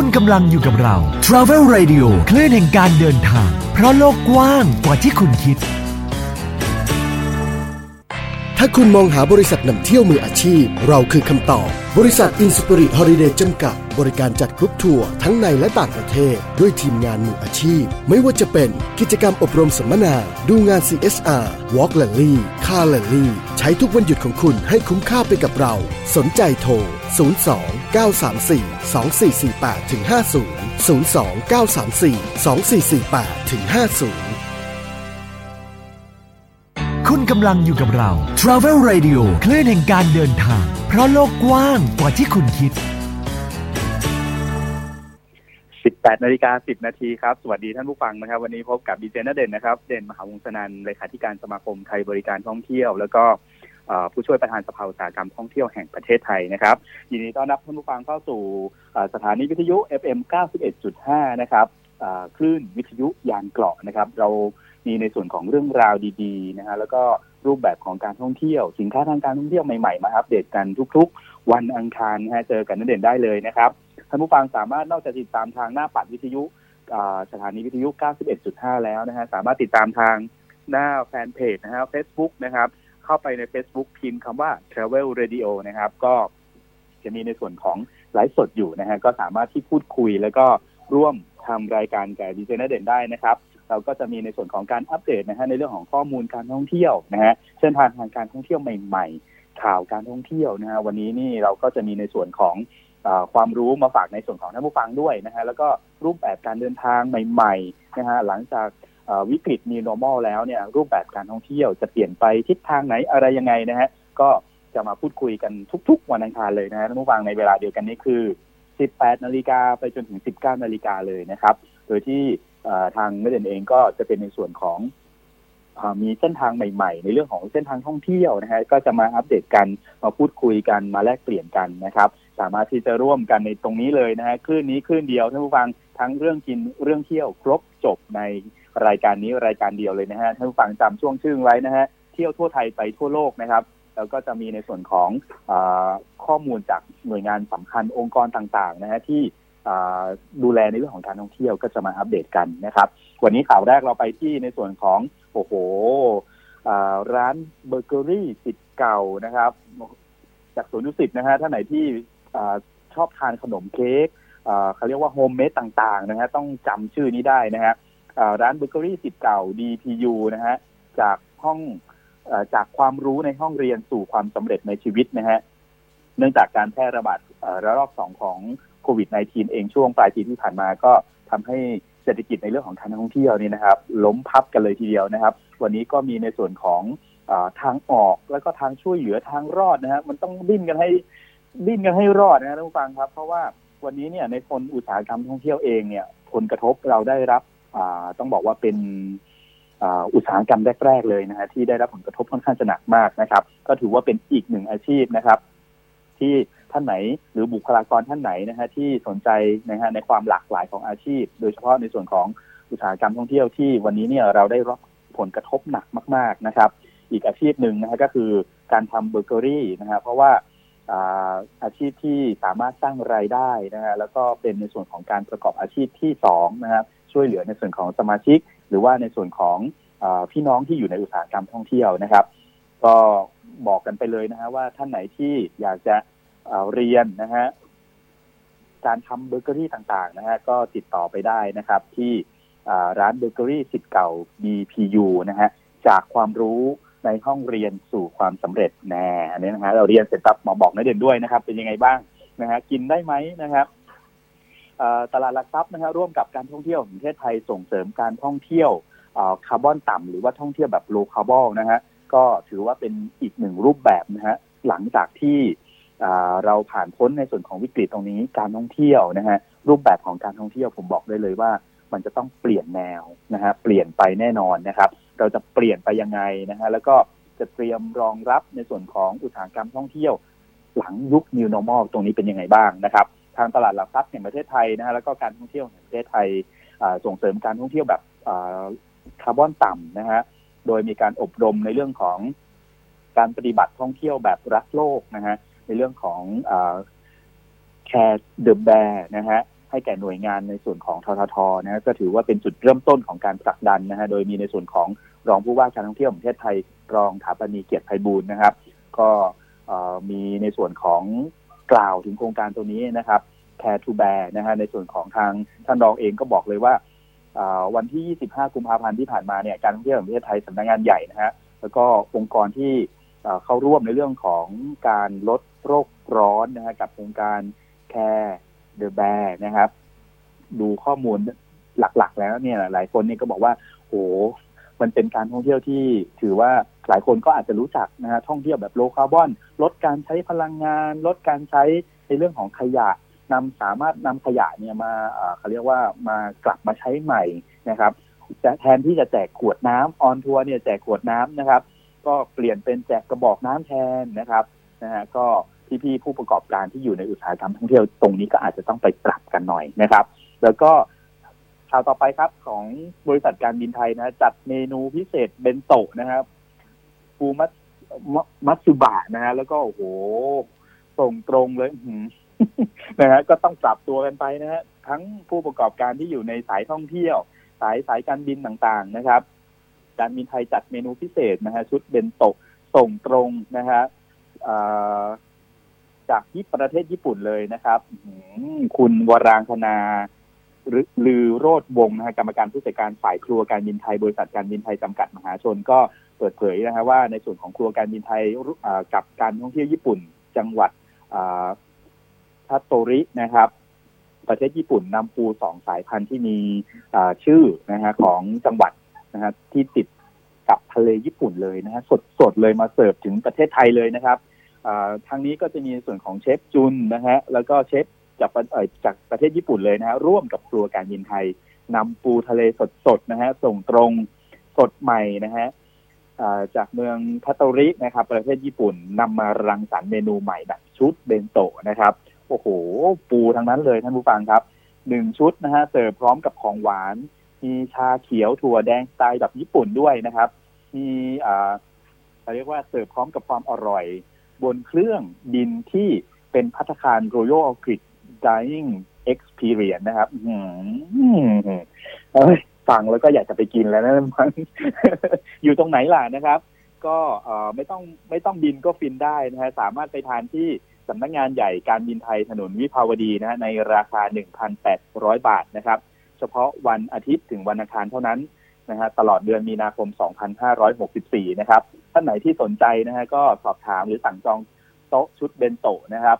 คุณกำลังอยู่กับเรา Travel Radio คลื่นแห่งการเดินทาง เพราะโลกกว้างกว่าที่คุณคิด ถ้าคุณมองหาบริษัทนำเที่ยวมืออาชีพ เราคือคำตอบ บริษัท Inspirit Holiday จำกัด บริการจัดกรุ๊ปทัวร์ทั้งในและต่างประเทศ ด้วยทีมงานมืออาชีพ ไม่ว่าจะเป็นกิจกรรมอบรมสัมมนา ดูงาน CSR Walk l a l l y Car l a l l y ใช้ทุกวันหยุดของคุณให้คุ้มค่าไปกับเรา สนใจโทร 02 934 2448ถึง50 02 934 2448ถึง50 คุณกำลังอยู่กับเรา Travel Radio คลื่นแห่งการเดินทาง เพราะโลกกว้างกว่าที่คุณคิด 18นาฬิกา10 นาทีครับ สวัสดีท่านผู้ฟังนะครับ วันนี้พบกับดีเจนเด่นนะครับ เด่นมหาวงศนันเลขาธิการสมาคมไทยบริการท่องเที่ยว แล้วก็ผู้ช่วยประธานสภาอุตสาหกรรมท่องเที่ยวแห่งประเทศไทยนะครับยินดีต้อนรับท่านผู้ฟังเข้าสู่สถานีวิทยุ FM 91.5 นะครับคลื่นวิทยุยานเกราะนะครับ เรา มีในส่วนของเรื่องราวดีๆนะฮะแล้วก็รูปแบบของการท่องเที่ยว สินค้าทางการท่องเที่ยวใหม่ๆมาอัปเดตกันทุกๆ วันอังคารนะฮะเจอกันนั่นเด่นได้เลยนะครับท่านผู้ฟังสามารถนอกจากติดตามทางหน้าปัดวิทยุสถานีวิทยุ 91.5 แล้วนะฮะสามารถติดตามทางหน้าแฟนเพจนะฮะ Facebook นะครับ เข้าไปใน Facebook พิมพ์คำว่า Travel Radio นะครับ ก็จะมีในส่วนของไลฟ์สดอยู่นะฮะ ก็สามารถที่พูดคุยแล้วก็ร่วมทำรายการกับดีเจนเด่นได้นะครับ เราก็จะมีในส่วนของการอัปเดตนะฮะในเรื่องของข้อมูลการท่องเที่ยวนะฮะเส้นทางทางการท่องเที่ยวใหม่ ๆ ข่าวการท่องเที่ยวนะฮะวันนี้นี่เราก็จะมีในส่วนของอความรู้มาฝากในส่วนของท่านผู้ฟังด้วยนะฮะแล้วก็รูปแบบการเดินทางใหม่ๆนะฮะหลังจากวิกฤต New Normal แล้วเนี่ยรูปแบบการท่องเที่ยวจะเปลี่ยนไปทิศทางไหนอะไรยังไงนะฮะก็จะมาพูดคุยกันทุก ๆ วันอังคารเลยนะฮะท่านผู้ฟังในเวลาเดียวกันนี้คือ 18 นาฬิกาไปจนถึง 19 นาฬิกาเลยนะครับ โดยที่ ทางเมเดนเองก็จะเป็นในส่วนของอมีเส้นทางใหม่ ๆ ในเรื่องของเส้นทางท่องเที่ยวนะฮะก็จะมาอัปเดตกันมาพูดคุยกันมาแลกเปลี่ยนกันนะครับ สามารถที่จะร่วมกันในตรงนี้เลยนะฮะคลื่นนี้คลื่นเดียวท่านผู้ฟังทั้งเรื่องกินเรื่องเที่ยวครบจบในรายการนี้รายการเดียวเลยนะฮะท่านผู้ฟังจำช่วงชื่อไว้นะฮะเที่ยวทั่วไทยไปทั่วโลกนะครับ แล้วก็จะมีในส่วนของอข้อมูลจากหน่วยงานสำคัญองค์กรต่างๆนะฮะที่ ดูแลในเรื่องของการท่องเที่ยวก็จะมาอัปเดตกันนะครับ วันนี้ข่าวแรกเราไปที่ในส่วนของโอ้โหร้านเบเกอรี่ศิษย์เก่านะครับ จากสวนดุสิตนะฮะท่านไหนที่อชอบทานขนมเค้กเขาเรียกว่า homemade ต่างๆนะฮะต้องจำชื่อนี้ได้นะฮะร้านเบเกอรี่ศิษย์เก่า DPU นะฮะจากห้องอจากความรู้ในห้องเรียนสู่ความสำเร็จในชีวิตนะฮะเนื่องจากการแพร่ระบาดระลอกสองของ โควิด -19 เองช่วงปลายปีที่ผ่านมาก็ทำให้เศรษฐกิจในเรื่องของการท่องเที่ยวนี่นะครับ ล้มพับกันเลยทีเดียวนะครับ วันนี้ก็มีในส่วนของอทางออกแล้วก็ทางช่วยเหลือทางรอดนะฮะมันต้องดิ้นกันให้ดิ้นกันให้รอดนะท่านผู้ฟังครับ เพราะว่าวันนี้เนี่ยในคนอุตสาหกรรมท่องเที่ยวเองเนี่ย ผลกระทบเราได้รับต้องบอกว่าเป็นอุตสาหกรรมแรก ๆ เลยนะฮะที่ได้รับผลกระทบค่อนข้างจะหนักมากนะครับ ก็ถือว่าเป็นอีกหนึ่งอาชีพนะครับ ที่ ท่านไหน หรือบุคลากรท่านไหนนะฮะที่สนใจนะฮะในความหลากหลายของอาชีพ โดยเฉพาะในส่วนของอุตสาหกรรมท่องเที่ยวที่วันนี้เนี่ยเราได้รับผลกระทบหนักมาก ๆนะครับ อีกอาชีพหนึ่งนะฮะก็คือการทำเบเกอรี่นะฮะเพราะว่าอาชีพที่สามารถสร้างรายได้นะฮะแล้วก็เป็นในส่วนของการประกอบอาชีพที่สองนะครับช่วยเหลือในส่วนของสมาชิก หรือว่าในส่วนของอพี่น้องที่อยู่ในอุตสาหกรรมท่องเที่ยวนะครับ ก็บอกกันไปเลยนะฮะว่าท่านไหนที่อยากจะ เอ่อเรียนนะฮะการทำเบเกอรี่ต่างๆนะฮะก็ติดต่อไปได้นะครับ ที่ร้านเบเกอรี่ศิษย์เก่า DPU นะฮะจากความรู้ในห้องเรียนสู่ความสำเร็จแน่อันนี้นะฮะเราเรียนเสร็จปั๊บมาบอกนักเรียนด้วยนะครับ เป็นยังไงบ้างนะฮะกินได้ไหมนะครับตลาดหลักทรัพย์นะฮะร่วมกับการท่องเที่ยวแห่งประเทศไทยส่งเสริมการท่องเที่ยวคาร์บอนต่ำหรือว่าท่องเที่ยวแบบ low carbon นะฮะก็ถือว่าเป็นอีกหนึ่งรูปแบบนะฮะหลังจากที่ เราผ่านพ้นในส่วนของวิกฤตตรงนี้การท่องเที่ยวนะฮะรูปแบบของการท่องเที่ยวผมบอกได้เลยว่า มันจะต้องเปลี่ยนแนวนะฮะเปลี่ยนไปแน่นอนนะครับ เราจะเปลี่ยนไปยังไงนะฮะแล้วก็จะเตรียมรองรับในส่วนของอุตสาหกรรมท่องเที่ยว หลังยุค New Normal ตรงนี้เป็นยังไงบ้างนะครับ ทางตลาดหลักทรัพย์แห่งประเทศไทยนะฮะแล้วก็การท่องเที่ยวแห่งประเทศไทยส่งเสริมการท่องเที่ยวแบบคาร์บอนต่ำนะฮะโดยมีการอบรมในเรื่องของการปฏิบัติท่องเที่ยวแบบรักโลกนะฮะ ในเรื่องของ Care the Bear นะฮะให้แก่หน่วยงานในส่วนของทททนะก็ถือว่าเป็นจุดเริ่มต้นของการผลักดันนะฮะโดยมีในส่วนของรองผู้ว่าการท่องเที่ยวแห่งประเทศไทยรองฐาปนีย์เกียรติไพบูลย์นะครับ ก็มีในส่วนของกล่าวถึงโครงการตัวนี้นะครับ Care the Bear นะฮะในส่วนของทางท่านรองเองก็บอกเลยว่าวันที่ 25 กุมภาพันธ์ที่ผ่านมาเนี่ยการท่องเที่ยวแห่งประเทศไทยสำนักงานใหญ่นะฮะแล้วก็องค์กรที่ เข้าร่วมในเรื่องของการลดโรคร้อนนะฮะกับโครงการ Care the Bear นะครับ ดูข้อมูลหลักๆ แล้วเนี่ย หลายคนนี่ก็บอกว่าโหมันเป็นการท่องเที่ยวที่ถือว่าหลายคนก็อาจจะรู้จักนะฮะท่องเที่ยวแบบโลคาร์บอน ลดการใช้พลังงาน ลดการใช้ในเรื่องของขยะนำสามารถนำขยะเนี่ยมาเขาเรียกว่ามากลับมาใช้ใหม่นะครับแทนที่จะแจกขวดน้ำออนทัวร์เนี่ยแจกขวดน้ำนะครับ ก็เปลี่ยนเป็นแจกกระบอกน้ำแทนนะครับนะฮะก็พี่ๆผู้ประกอบการที่อยู่ในอุตสาหกรรมท่องเที่ยวตรงนี้ก็อาจจะต้องไปปรับกันหน่อยนะครับ แล้วก็ข่าวต่อไปครับของบริษัทการบินไทยนะ จัดเมนูพิเศษเบนโตะนะครับฟูมัตมัตสึบะนะฮะแล้วก็โอ้โหส่งตรงเลยนะฮะก็ต้องปรับตัวกันไปนะฮะทั้งผู้ประกอบการที่อยู่ในสายท่องเที่ยว สายสายการบินต่างๆนะครับ การบินไทยจัดเมนูพิเศษนะฮะชุดเบนโตะส่งตรงนะฮะจากที่ประเทศญี่ปุ่นเลยนะครับคุณวรางคณาลือโรดวงนะฮะกรรมการผู้จัดการฝ่ายครัวการบินไทยบริษัทการบินไทยจำกัดมหาชน ก็เปิดเผยนะฮะว่าในส่วนของครัวการบินไทยกับการท่องเที่ยวญี่ปุ่น จังหวัดทัตโตรินะครับ ประเทศญี่ปุ่นนำปูสองสายพันธุ์ที่มีชื่อนะฮะของจังหวัด นะฮะที่ติดกับทะเลญี่ปุ่นเลยนะฮะสดสดเลยมาเสิร์ฟถึงประเทศไทยเลยนะครับทางนี้ก็จะมีส่วนของเชฟจุนนะฮะแล้วก็เชฟจากจากประเทศญี่ปุ่นเลยนะฮะร่วมกับครัวการบินไทยนำปูทะเลสดๆนะฮะส่งตรงสดใหม่นะฮะจากเมืองทัตโตรินะครับ ประเทศญี่ปุ่นนำมารังสรรค์เมนูใหม่แบบชุดเบนโตะนะครับ โอ้โห ปูทั้งนั้นเลยท่านผู้ฟังครับหนึ่งชุดนะฮะเสิร์ฟพร้อมกับของหวาน มีชาเขียวถั่วแดงสไตล์แบบญี่ปุ่นด้วยนะครับ มีอ่าเรียกว่าเสิร์ฟพร้อมกับความอร่อย บนเครื่องบินที่เป็นพัฒคาร Royal Grid Dining Experience นะครับฟังแล้วก็อยากจะไปกินแล้วนะมันอยู่ตรงไหนล่ะนะครับ ก็ไม่ต้องไม่ต้องบินก็ฟินได้นะฮะสามารถไปทานที่สำนักงงานใหญ่การบินไทยถนนวิภาวดีนะฮะในราคา 1,800 บาทนะครับ เฉพาะวันอาทิตย์ถึงวันอังคารเท่านั้นนะฮะตลอดเดือนมีนาคม 2564 นะครับ ท่านไหนที่สนใจนะฮะก็สอบถามหรือสั่งจองโต๊ะชุดเบนโตะนะครับ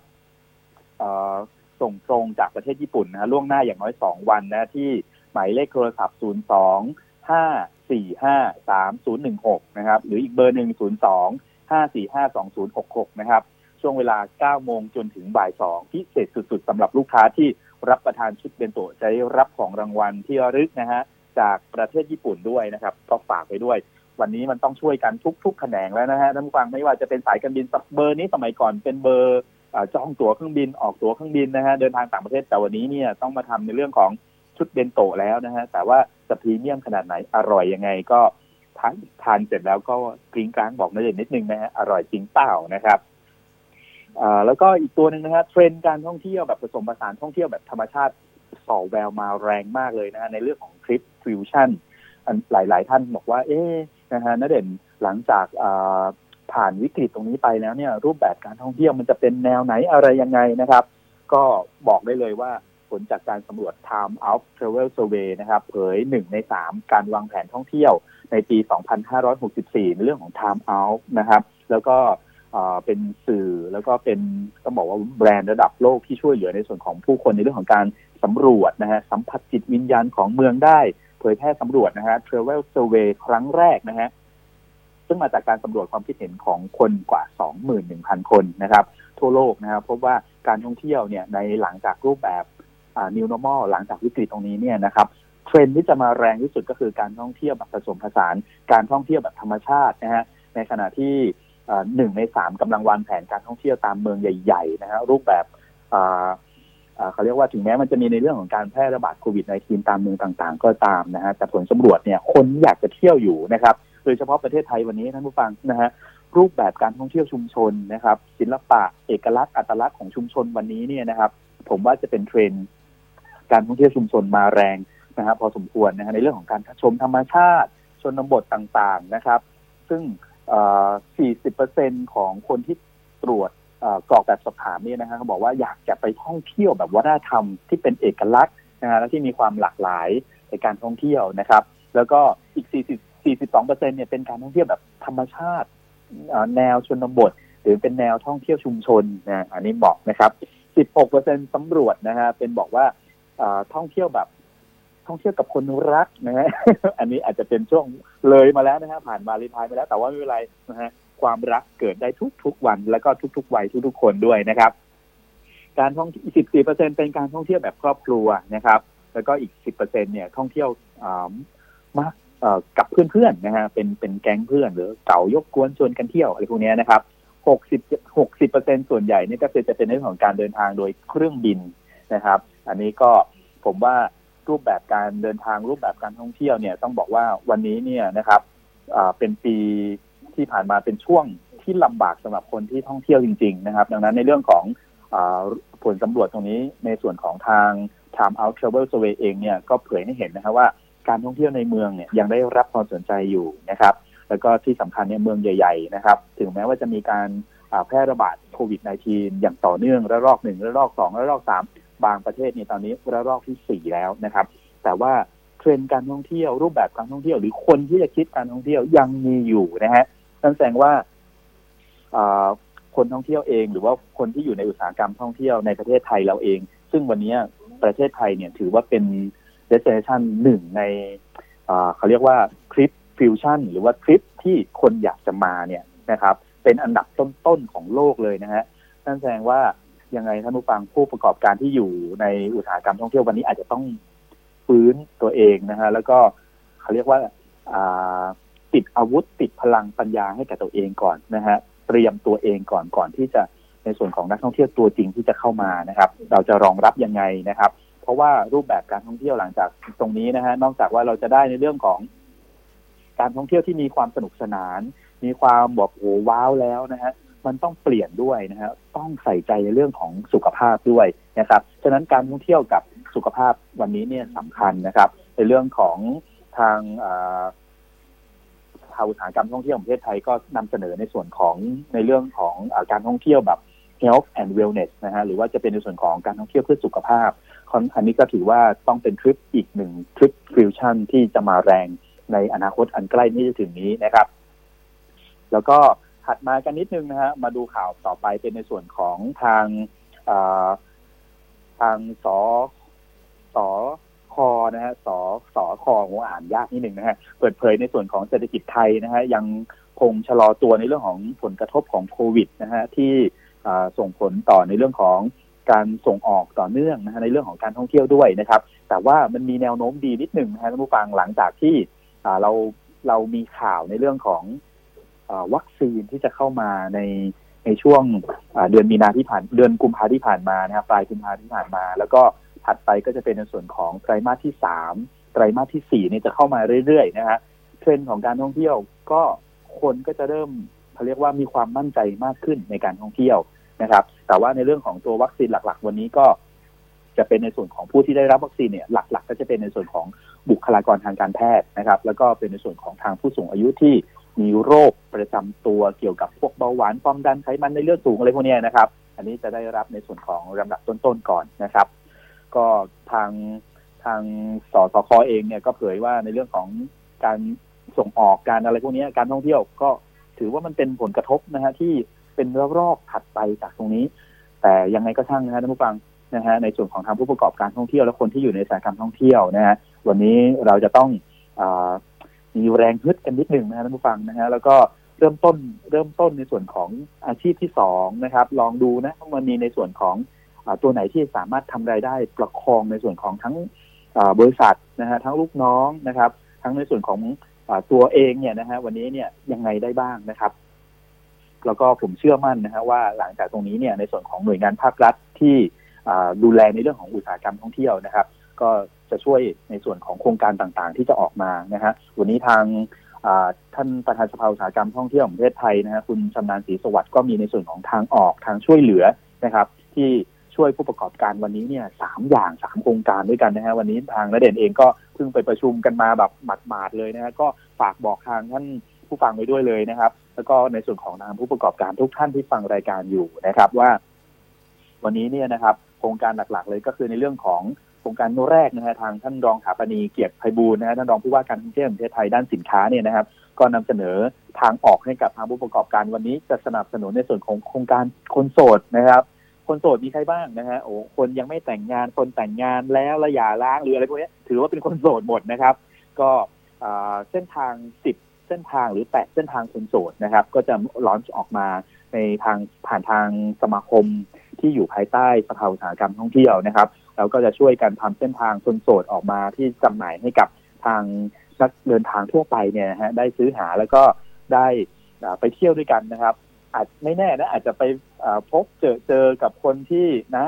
ส่งตรงจากประเทศญี่ปุ่นนะล่วงหน้าอย่างน้อยสองวันนะที่หมายเลขโทรศัพท์ 0 2 5 4 5 3 0 1 6 นะครับ หรืออีกเบอร์หนึ่ง 0 2 5 4 5 2 0 6 6 นะครับ ช่วงเวลา 9 โมงจนถึงบ่าย 2 พิเศษสุด ๆสำหรับลูกค้าที่ รับประทานชุดเบนโตะจะได้รับของรางวัลที่ระลึกนะฮะจากประเทศญี่ปุ่นด้วยนะครับ ก็ฝากไปด้วย วันนี้มันต้องช่วยกันทุกๆแขนงแล้วนะฮะท่านผู้ฟังไม่ว่าจะเป็นสายการบินเบอร์นี้สมัยก่อนเป็นเบอร์จองตั๋วเครื่องบินออกตั๋วเครื่องบินนะฮะเดินทางต่างประเทศแต่วันนี้เนี่ยต้องมาทำในเรื่องของชุดเบนโตะแล้วนะฮะแต่ว่าจะพรีเมียมขนาดไหนอร่อยยังไงก็ทานทานเสร็จแล้วก็กริ๊งกร๊างบอกนะเด่นนิดนึงนะฮะอร่อยจริงเปล่านะครับ แล้วก็อีกตัวหนึ่งนะฮะเทรนด์การท่องเที่ยวแบบผสมผสานท่องเที่ยวแบบธรรมชาติส่อแววมาแรงมากเลยนะฮะในเรื่องของ trip fusionหลาย ๆ ท่านบอกว่า เอ๊นะฮะนเด่นหลังจากผ่านวิกฤตตรงนี้ไปแล้วเนี่ย รูปแบบการท่องเที่ยวมันจะเป็นแนวไหนอะไรยังไงนะครับ ก็บอกได้เลยว่าผลจากการสำรวจ Time Out Travel Survey นะครับ เผยหนึ่งในสามการวางแผนท่องเที่ยวในปี 2564 ในเรื่องของ Time Out นะครับ แล้วก็ เป็นสื่อแล้วก็เป็นต้องบอกว่าแบรนด์ระดับโลกที่ช่วยเหลือในส่วนของผู้คนในเรื่องของการสำรวจนะฮะสัมผัสจิตวิญญาณของเมืองได้เผยแพร่สำรวจนะฮะ Travel Survey ครั้งแรกนะฮะซึ่งมาจากการสำรวจความคิดเห็นของคนกว่า 21,000 คนนะครับ ทั่วโลกนะครับพบว่าการท่องเที่ยวเนี่ยในหลังจากรูปแบบ new normal หลังจากวิกฤตตรงนี้เนี่ยนะครับเทรนที่จะมาแรงที่สุดก็คือการท่องเที่ยวแบบผสมผสาน การท่องเที่ยวแบบธรรมชาตินะฮะในขณะที่ หนึ่งในสามกำลังวางแผนการท่องเที่ยวตามเมืองใหญ่ๆนะฮะรูปแบบเขาเรียกว่าถึงแม้มันจะมีในเรื่องของการแพร่ระบาดโควิด -19 ตามเมืองต่างๆ ก็ตามนะฮะแต่ผลสำรวจเนี่ยคนอยากจะเที่ยวอยู่นะครับ โดยเฉพาะประเทศไทยวันนี้ท่านผู้ฟังนะฮะรูปแบบการท่องเที่ยวชุมชนนะครับ ศิลปะเอกลักษณ์อัตลักษณ์ของชุมชนวันนี้เนี่ยนะครับ ผมว่าจะเป็นเทรนด์การท่องเที่ยวชุมชนมาแรงนะครับพอสมควรนะฮะในเรื่องของการชมธรรมชาติ ชนบทต่างๆนะครับ ซึ่ง 40%ของคนที่ตรวจกรอกแบบสอบถามเนี่ยนะฮะเขาบอกว่าอยากจะไปท่องเที่ยวแบบวัฒนธรรมที่เป็นเอกลักษณ์นะฮะและที่มีความหลากหลายในการท่องเที่ยวนะครับ แล้วก็อีก 40 42เปอร์เซ็นเนี่ยเป็นการท่องเที่ยวแบบธรรมชาติแนวชนบท หรือเป็นแนวท่องเที่ยวชุมชนนะอันนี้บอกนะครับ 16เปอร์เซ็นสำรวจนะฮะเป็นบอกว่าท่องเที่ยวแบบ ท่องเที่ยวกับคนรักนะฮะอันนี้อาจจะเป็นช่วงเลยมาแล้วนะฮะผ่านมาลีพายไปแล้ว แต่ว่าไม่เป็นไรนะฮะความรักเกิดได้ทุกๆวันแล้วก็ทุกๆวัยทุกๆคนด้วยนะครับ การท่องอีก14เปอร์เซ็นเป็นการท่องเที่ยวแบบครอบครัวนะครับ แล้วก็อีก10เปอร์เซ็นเนี่ยท่องเที่ยวมากกับเพื่อนๆนะฮะเป็นเป็นแก๊งเพื่อน หรือเก่ายกกวนชวนกันเที่ยวอะไรพวกนี้นะครับหกสิบหกสิบเปอร์เซ็นส่วนใหญ่นี่ก็คือจะเป็นเรื่องของการเดินทางโดยเครื่องบินนะครับ อันนี้ก็ผมว่า รูปแบบการเดินทางรูปแบบการท่องเที่ยวเนี่ยต้องบอกว่าวันนี้เนี่ยนะครับเป็นปีที่ผ่านมาเป็นช่วงที่ลำบากสำหรับคนที่ท่องเที่ยวจริง ๆ นะครับ ดังนั้นในเรื่องของอผลสำรวจตรงนี้ในส่วนของทาง Time Out Travel Survey เองเนี่ยก็เผยให้เห็นนะครับว่าการท่องเที่ยวในเมืองเนี่ยยังได้รับความสนใจอยู่นะครับ แล้วก็ที่สำคัญเนี่ยเมืองใหญ่ ๆ นะครับ ถึงแม้ว่าจะมีการแพร่ระบาดโควิด -19 อย่างต่อเนื่องระลอกหนึ่งระลอกสองระลอกสาม บางประเทศเนี่ยตอนนี้ระลอกที่สี่แล้วนะครับ แต่ว่าเทรนด์การท่องเที่ยวรูปแบบการท่องเที่ยว หรือคนที่จะคิดการท่องเที่ยวยังมีอยู่นะฮะนั่นแสดงว่าคนท่องเที่ยวเอง หรือว่าคนที่อยู่ในอุตสาหกรรมท่องเที่ยวในประเทศไทยเราเอง ซึ่งวันนี้ประเทศไทยเนี่ยถือว่าเป็นเดสเ i นชันหนึ่งในเขาเรียกว่า trip fusion หรือว่าทริปที่คนอยากจะมาเนี่ยนะครับ เป็นอันดับต้นๆของโลกเลยนะฮะนั่นแสดงว่า ยังไงท่านผู้ฟังผู้ประกอบการที่อยู่ในอุตสาหกรรมท่องเที่ยววันนี้อาจจะต้องฟื้นตัวเองนะฮะแล้วก็เขาเรียกว่าติดอาวุธติดพลังปัญญาให้กับตัวเองก่อนนะฮะเตรียมตัวเองก่อนก่อนที่จะในส่วนของนักท่องเที่ยวตัวจริงที่จะเข้ามานะครับ เราจะรองรับยังไงนะครับ เพราะว่ารูปแบบการท่องเที่ยวหลังจากตรงนี้นะฮะนอกจากว่าเราจะได้ในเรื่องของ การท่องเที่ยวที่มีความสนุกสนาน มีความแบบโอ้ว้าวแล้วนะฮะ มันต้องเปลี่ยนด้วยนะฮะต้องใส่ใจในเรื่องของสุขภาพด้วยนะครับฉะนั้นการท่องเที่ยวกับสุขภาพวันนี้เนี่ยสำคัญนะครับ ในเรื่องของทางภาอุตสาหกรรมท่องเที่ยวของประเทศไทยก็นำเสนอในส่วนของในเรื่องของอการท่องเที่ยวแบบ health and wellness นะฮะหรือว่าจะเป็นในส่วนของการท่องเที่ยวเพื่อสุขภาพอันนี้ก็ถือว่าต้องเป็นทริปอีกหนึ่งทริปฟิวชั่นที่จะมาแรงในอนาคตอันใกล้นี้จะถึงนี้นะครับ แล้วก็ ถัดมากันนิดนึงนะฮะมาดูข่าวต่อไปเป็นในส่วนของทางทางสสคอนะฮะสสคอหัวอ่านยากนิดหนึ่งนะฮะเปิดเผยในส่วนของเศรษฐกิจไทยนะฮะยังคงชะลอตัวในเรื่องของผลกระทบของโควิดนะฮะที่ส่งผลต่อในเรื่องของการส่งออกต่อเนื่องนะฮะในเรื่องของการท่องเที่ยวด้วยนะครับ แต่ว่ามันมีแนวโน้มดีนิดหนึ่งนะฮะท่านผู้ฟังหลังจากที่เราเรามีข่าวในเรื่องของ วัคซีนที่จะเข้ามาในในช่วงเดือนมีนาที่ผ่านเดือนกุมภาที่ผ่านมานะครับปลายกุมภาที่ผ่านมา แล้วก็ถัดไปก็จะเป็นในส่วนของไตรมาสที่สามไตรมาสที่สี่นี่จะเข้ามาเรื่อยๆนะฮะเทรนด์ของการท่องเที่ยวก็คนก็จะเริ่มเขาเรียกว่ามีความมั่นใจมากขึ้นในการท่องเที่ยวนะครับ แต่ว่าในเรื่องของตัววัคซีนหลัก ๆ วันนี้ก็จะเป็นในส่วนของผู้ที่ได้รับวัคซีนเนี่ยหลัก ๆ ก็จะเป็นในส่วนของบุคลากรทางการแพทย์นะครับ แล้วก็เป็นในส่วนของทางผู้สูงอายุที่ มีโรคประจำตัวเกี่ยวกับพวกเบาหวานความดันไขมันในเลือดสูงอะไรพวกนี้นะครับ อันนี้จะได้รับในส่วนของลำดับต้นๆก่อนนะครับ ก็ทางทางสสคอเองเนี่ยก็เผยว่าในเรื่องของการส่งออกการอะไรพวกนี้การท่องเที่ยวก็ถือว่ามันเป็นผลกระทบนะฮะที่เป็นรอบๆถัดไปจากตรงนี้ แต่ยังไงก็ช่างนะฮะท่านผู้ฟังนะฮะในส่วนของทางผู้ประกอบการท่องเที่ยวและคนที่อยู่ในสายการท่องเที่ยวนะฮะวันนี้เราจะต้องอ มีแรงฮึดกันนิดหนึ่งนะฮะท่านผู้ฟังนะฮะแล้วก็เริ่มต้นเริ่มต้นในส่วนของอาชีพที่สองนะครับ ลองดูนะมันมีในส่วนของอตัวไหนที่สามารถทำรายได้ประคองในส่วนของทั้งบริษัทนะฮะทั้งลูกน้องนะครับ ทั้งในส่วนของอตัวเองเนี่ยนะฮะวันนี้เนี่ยยังไงได้บ้างนะครับ แล้วก็ผมเชื่อมั่นนะฮะว่าหลังจากตรงนี้เนี่ยในส่วนของหน่วยงานภาครัฐที่ดูแลในเรื่องของอุตสาหกรรมท่องเที่ยวนะครับ ก็ จะช่วยในส่วนของโครงการต่างๆ ที่จะออกมานะฮะวันนี้ทางท่านประธานสภาอุตสาหกรรมท่องเที่ยวของประเทศไทยนะฮะคุณชำนาญศรีสวัสดิ์ก็มีในส่วนของทางออกทางช่วยเหลือนะครับ ที่ช่วยผู้ประกอบการวันนี้เนี่ยสามอย่างสามโครงการด้วยกันนะฮะวันนี้ทางระเด่นเองก็เพิ่งไปประชุมกันมาแบบหมาดๆเลยนะฮะก็ฝากบอกทางท่านผู้ฟังไว้ด้วยเลยนะครับ แล้วก็ในส่วนของทางผู้ประกอบการทุกท่านที่ฟังรายการอยู่นะครับว่า วันนี้เนี่ยนะครับ โครงการหลักๆเลยก็คือในเรื่องของ รงการแรกนะฮะทางท่านรองถาปณีเกียรติไพบูลนะฮะท่านรองผู้ว่าการท่องเที่ยวแห่งประเทศไทยด้านสินค้าเนี่ยนะครับ ก็นำเสนอทางออกให้กับทางผู้ประกอบการวันนี้จะสนับสนุนในส่วนของโครงการคนโสดนะครับ คนโสดมีใครบ้างนะฮะโอ้คนยังไม่แต่งงานคนแต่งงานแล้วระหยาร้างหรืออะไรพวกนี้ถือว่าเป็นคนโสดหมดนะครับ ก็เส้นทางสิบเส้นทางหรือแปดเส้นทางคนโสดนะครับ ก็จะล้อนออกมาในทางผ่านทางสมาคมที่อยู่ภายใต้สภาอุตสาหกรรมท่องเที่ยวนะครับ แล้วก็จะช่วยกันทำเส้นทางคนโสดออกมาที่จำหน่ายให้กับทางนักเดินทางทั่วไปเนี่ยฮะได้ซื้อหาแล้วก็ได้ไปเที่ยวด้วยกันนะครับ อาจไม่แน่นะอาจจะไปพบเจอเจอกับคนที่นะ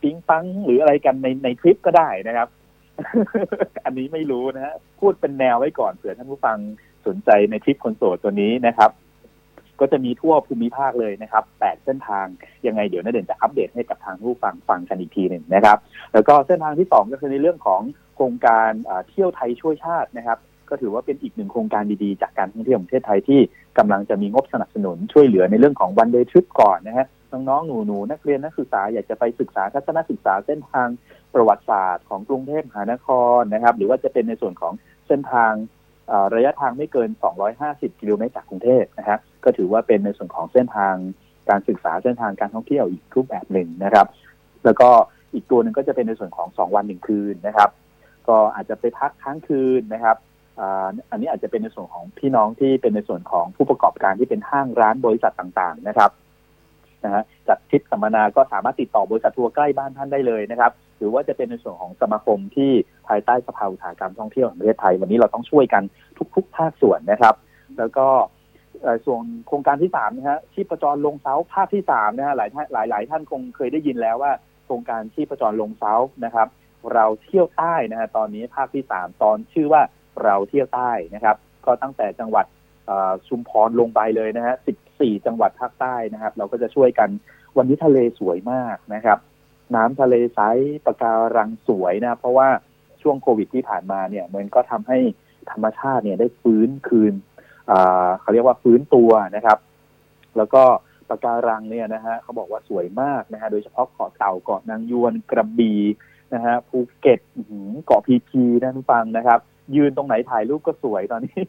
ปิ๊งปังหรืออะไรกันในในทริปก็ได้นะครับ อันนี้ไม่รู้นะฮะพูดเป็นแนวไว้ก่อนเผื่อท่านผู้ฟังสนใจในทริปคนโสดตัวนี้นะครับ ก็จะมีทั่วภูมิภาคเลยนะครับแปดเส้นทางยังไงเดี๋ยวนาเด่นจะอัปเดตให้กับทางผู้ฟังฟังกันอีกทีหนึ่งนะครับ แล้วก็เส้นทางที่สองก็คือในเรื่องของโครงการเที่ยวไทยช่วยชาตินะครับ ก็ถือว่าเป็นอีกหนึ่งโครงการดีๆ จากการท่องเที่ยวของประเทศไทยที่กำลังจะมีงบสนับสนุนช่วยเหลือในเรื่องของวันเดย์ทริปก่อนนะฮะน้องๆหนูๆนักเรียนนักศึกษาอยากจะไปศึกษาทัศนศึกษาเส้นทางประวัติศาสตร์ของกรุงเทพมหานครนะครับ หรือว่าจะเป็นในส่วนของเส้นทางระยะทางไม่เกิน 250 กิโลเมตรจากกรุงเทพนะฮะ ก็ถือว่าเป็นในส่วนของเส้นทางการศึกษาเส้นทางการท่องเที่ยวอีกรูปแบบหนึ่งนะครับ แล้วก็อีกตัวหนึ่งก็จะเป็นในส่วนของ2วันหนึ่งคืนนะครับ ก็อาจจะไปพักค้างคืนนะครับอันนี้อาจจะเป็นในส่วนของพี่น้องที่เป็นในส่วนของผู้ประกอบการที่เป็นห้างร้านบริษัทต่างๆนะครับนะฮะจัดทริปสัมมนาก็สามารถติดต่อบริษัททัวร์ใกล้บ้านท่านได้เลยนะครับ หรือว่าจะเป็นในส่วนของสมาคมที่ภายใต้สภาอุตสาหกรรมท่องเที่ยวแห่งประเทศไทย วันนี้เราต้องช่วยกันทุกๆภาคส่วนนะครับ แล้วก็ ส่วนโครงการที่สามนะฮะที่ประจรลงเสาภาคที่สามนะฮะหลายหลายหลายท่านคงเคยได้ยินแล้วว่า โครงการที่ประจรลงเสานะครับ เราเที่ยวใต้นะฮะตอนนี้ภาคที่สามตอนชื่อว่าเราเที่ยวใต้นะครับ ก็ตั้งแต่จังหวัดชุมพรลงไปเลยนะฮะ14จังหวัดภาคใต้นะครับ เราก็จะช่วยกันวันนี้ทะเลสวยมากนะครับ น้ำทะเลใสปะการังสวยนะ เพราะว่าช่วงโควิดที่ผ่านมาเนี่ยมันก็ทำให้ธรรมชาติเนี่ยได้ฟื้นคืน เขาเรียกว่าฟื้นตัวนะครับ แล้วก็ปะการังเนี่ยนะฮะเขาบอกว่าสวยมากนะฮะโดยเฉพาะเกาะเต่าเกาะนางยวนกระบี่นะฮะภูเก็ตเกาะพีพีนะท่านผู้ฟังนะครับ ยืนตรงไหนถ่ายรูปก็สวยตอนนี้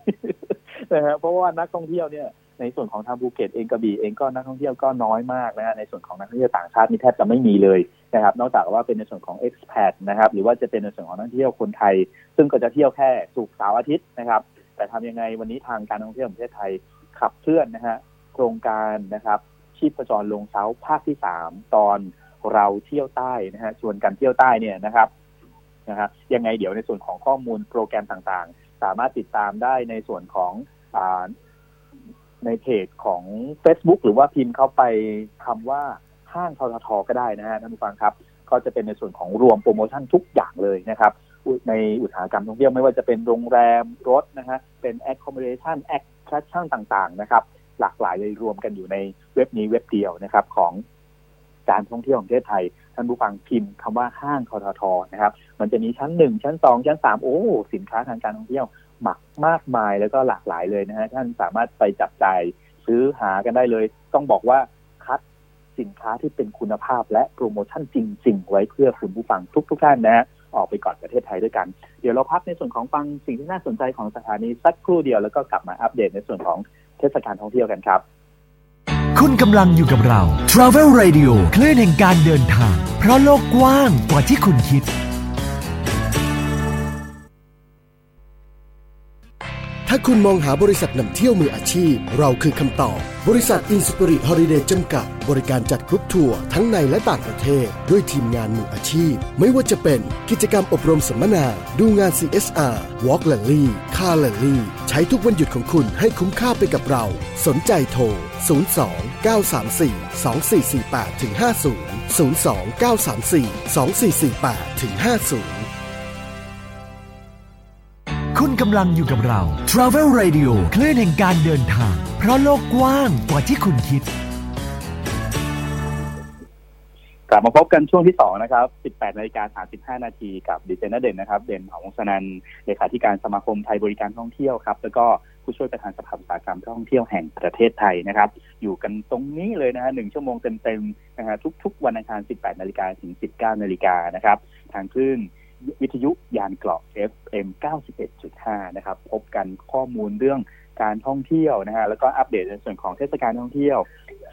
นะฮะเพราะว่านักท่องเที่ยวเนี่ยในส่วนของทางภูเก็ตเองกระบี่เองก็นักท่องเที่ยวก็น้อยมากนะฮะในส่วนของนักท่องเที่ยวต่างชาตินี่แทบจะไม่มีเลยนะครับ นอกจากว่าเป็นในส่วนของ expat นะครับ หรือว่าจะเป็นในส่วนของนักท่องเที่ยวคนไทย ซึ่งก็จะเที่ยวแค่สุกเสาร์อาทิตย์นะครับ แต่ทำยังไงวันนี้ทางการท่องเที่ยวประเทศไทยขับเคลื่อนนะฮะโครงการนะครับชีพจรลงเสาภาคที่สามตอนเราเที่ยวใต้นะฮะชวนกันเที่ยวใต้เนี่ยนะครับนะฮะยังไงเดี๋ยวในส่วนของข้อมูลโปรแกรมต่างๆ สามารถติดตามได้ในส่วนของอในเพจของ Facebook หรือว่าพิมพ์เข้าไปคำว่าห้างทททก็ได้นะฮะท่านผู้ฟังครับ ก็จะเป็นในส่วนของรวมโปรโมชั่นทุกอย่างเลยนะครับ ในอุตสาหกรรมท่องเที่ยวไม่ว่าจะเป็นโรงแรมรถนะฮะเป็น accommodation attraction ต่างๆ นะครับ หลากหลายเลยรวมกันอยู่ในเว็บนี้เว็บเดียวนะครับของการท่องเที่ยวของประเทศไทย ท่านผู้ฟังพิมพ์คำว่าห้างทททนะครับ มันจะมีชั้นหนึ่งชั้นสองชั้นสามโอ้สินค้าทางการท่องเที่ยวหมักมากมายแล้วก็หลากหลายเลยนะฮะท่านสามารถไปจับจ่ายซื้อหากันได้เลย ต้องบอกว่าคัดสินค้าที่เป็นคุณภาพและโปรโมชั่นจริง ๆ ไว้เพื่อคุณผู้ฟังทุกๆท่านนะฮะ ออกไปก่อนประเทศไทยด้วยกัน เดี๋ยวเราพักในส่วนของฟังสิ่งที่น่าสนใจของสถานีสักครู่เดียวแล้วก็กลับมาอัปเดตในส่วนของเทศกาลท่องเที่ยวกันครับ คุณกำลังอยู่กับเรา Travel Radio คลื่นแห่งการเดินทาง เพราะโลกกว้างกว่าที่คุณคิด ถ้าคุณมองหาบริษัทนำเที่ยวมืออาชีพ เราคือคำตอบ บริษัท Inspirit Holiday จำกัด บริการจัดกรุ๊ปทัวร์ทั้งในและต่างประเทศ ด้วยทีมงานมืออาชีพ ไม่ว่าจะเป็นกิจกรรมอบรมสัมมนา ดูงาน CSR Walk l a l l y Car l a l l y ใช้ทุกวันหยุดของคุณให้คุ้มค่าไปกับเรา สนใจโทร 02 934 2448 50 02 934 2448 50 คุณกำลังอยู่กับเรา Travel Radio คลื่นแห่งการเดินทาง เพราะโลกกว้างกว่าที่คุณคิด กลับมาพบกันช่วงที่สองนะครับ 18นาฬิกา35 นาทีกับดิเจนเด่นนะครับ เด่นของวงสนันเลขาธิการสมาคมไทยบริการท่องเที่ยวครับ แล้วก็ผู้ช่วยประธานสภาอุตสาหกรรมท่องเที่ยวแห่งประเทศไทยนะครับ อยู่กันตรงนี้เลยนะฮะหนึ่งชั่วโมงเต็มๆนะฮะทุกๆ วันอังคาร 18 นาฬิกาถึง 19 นาฬิกานะครับ ทางคลื่น วิทยุยานเกราะ FM 91.5 นะครับ พบกันข้อมูลเรื่องการท่องเที่ยวนะฮะแล้วก็อัปเดตในส่วนของเทศกาลท่องเที่ยว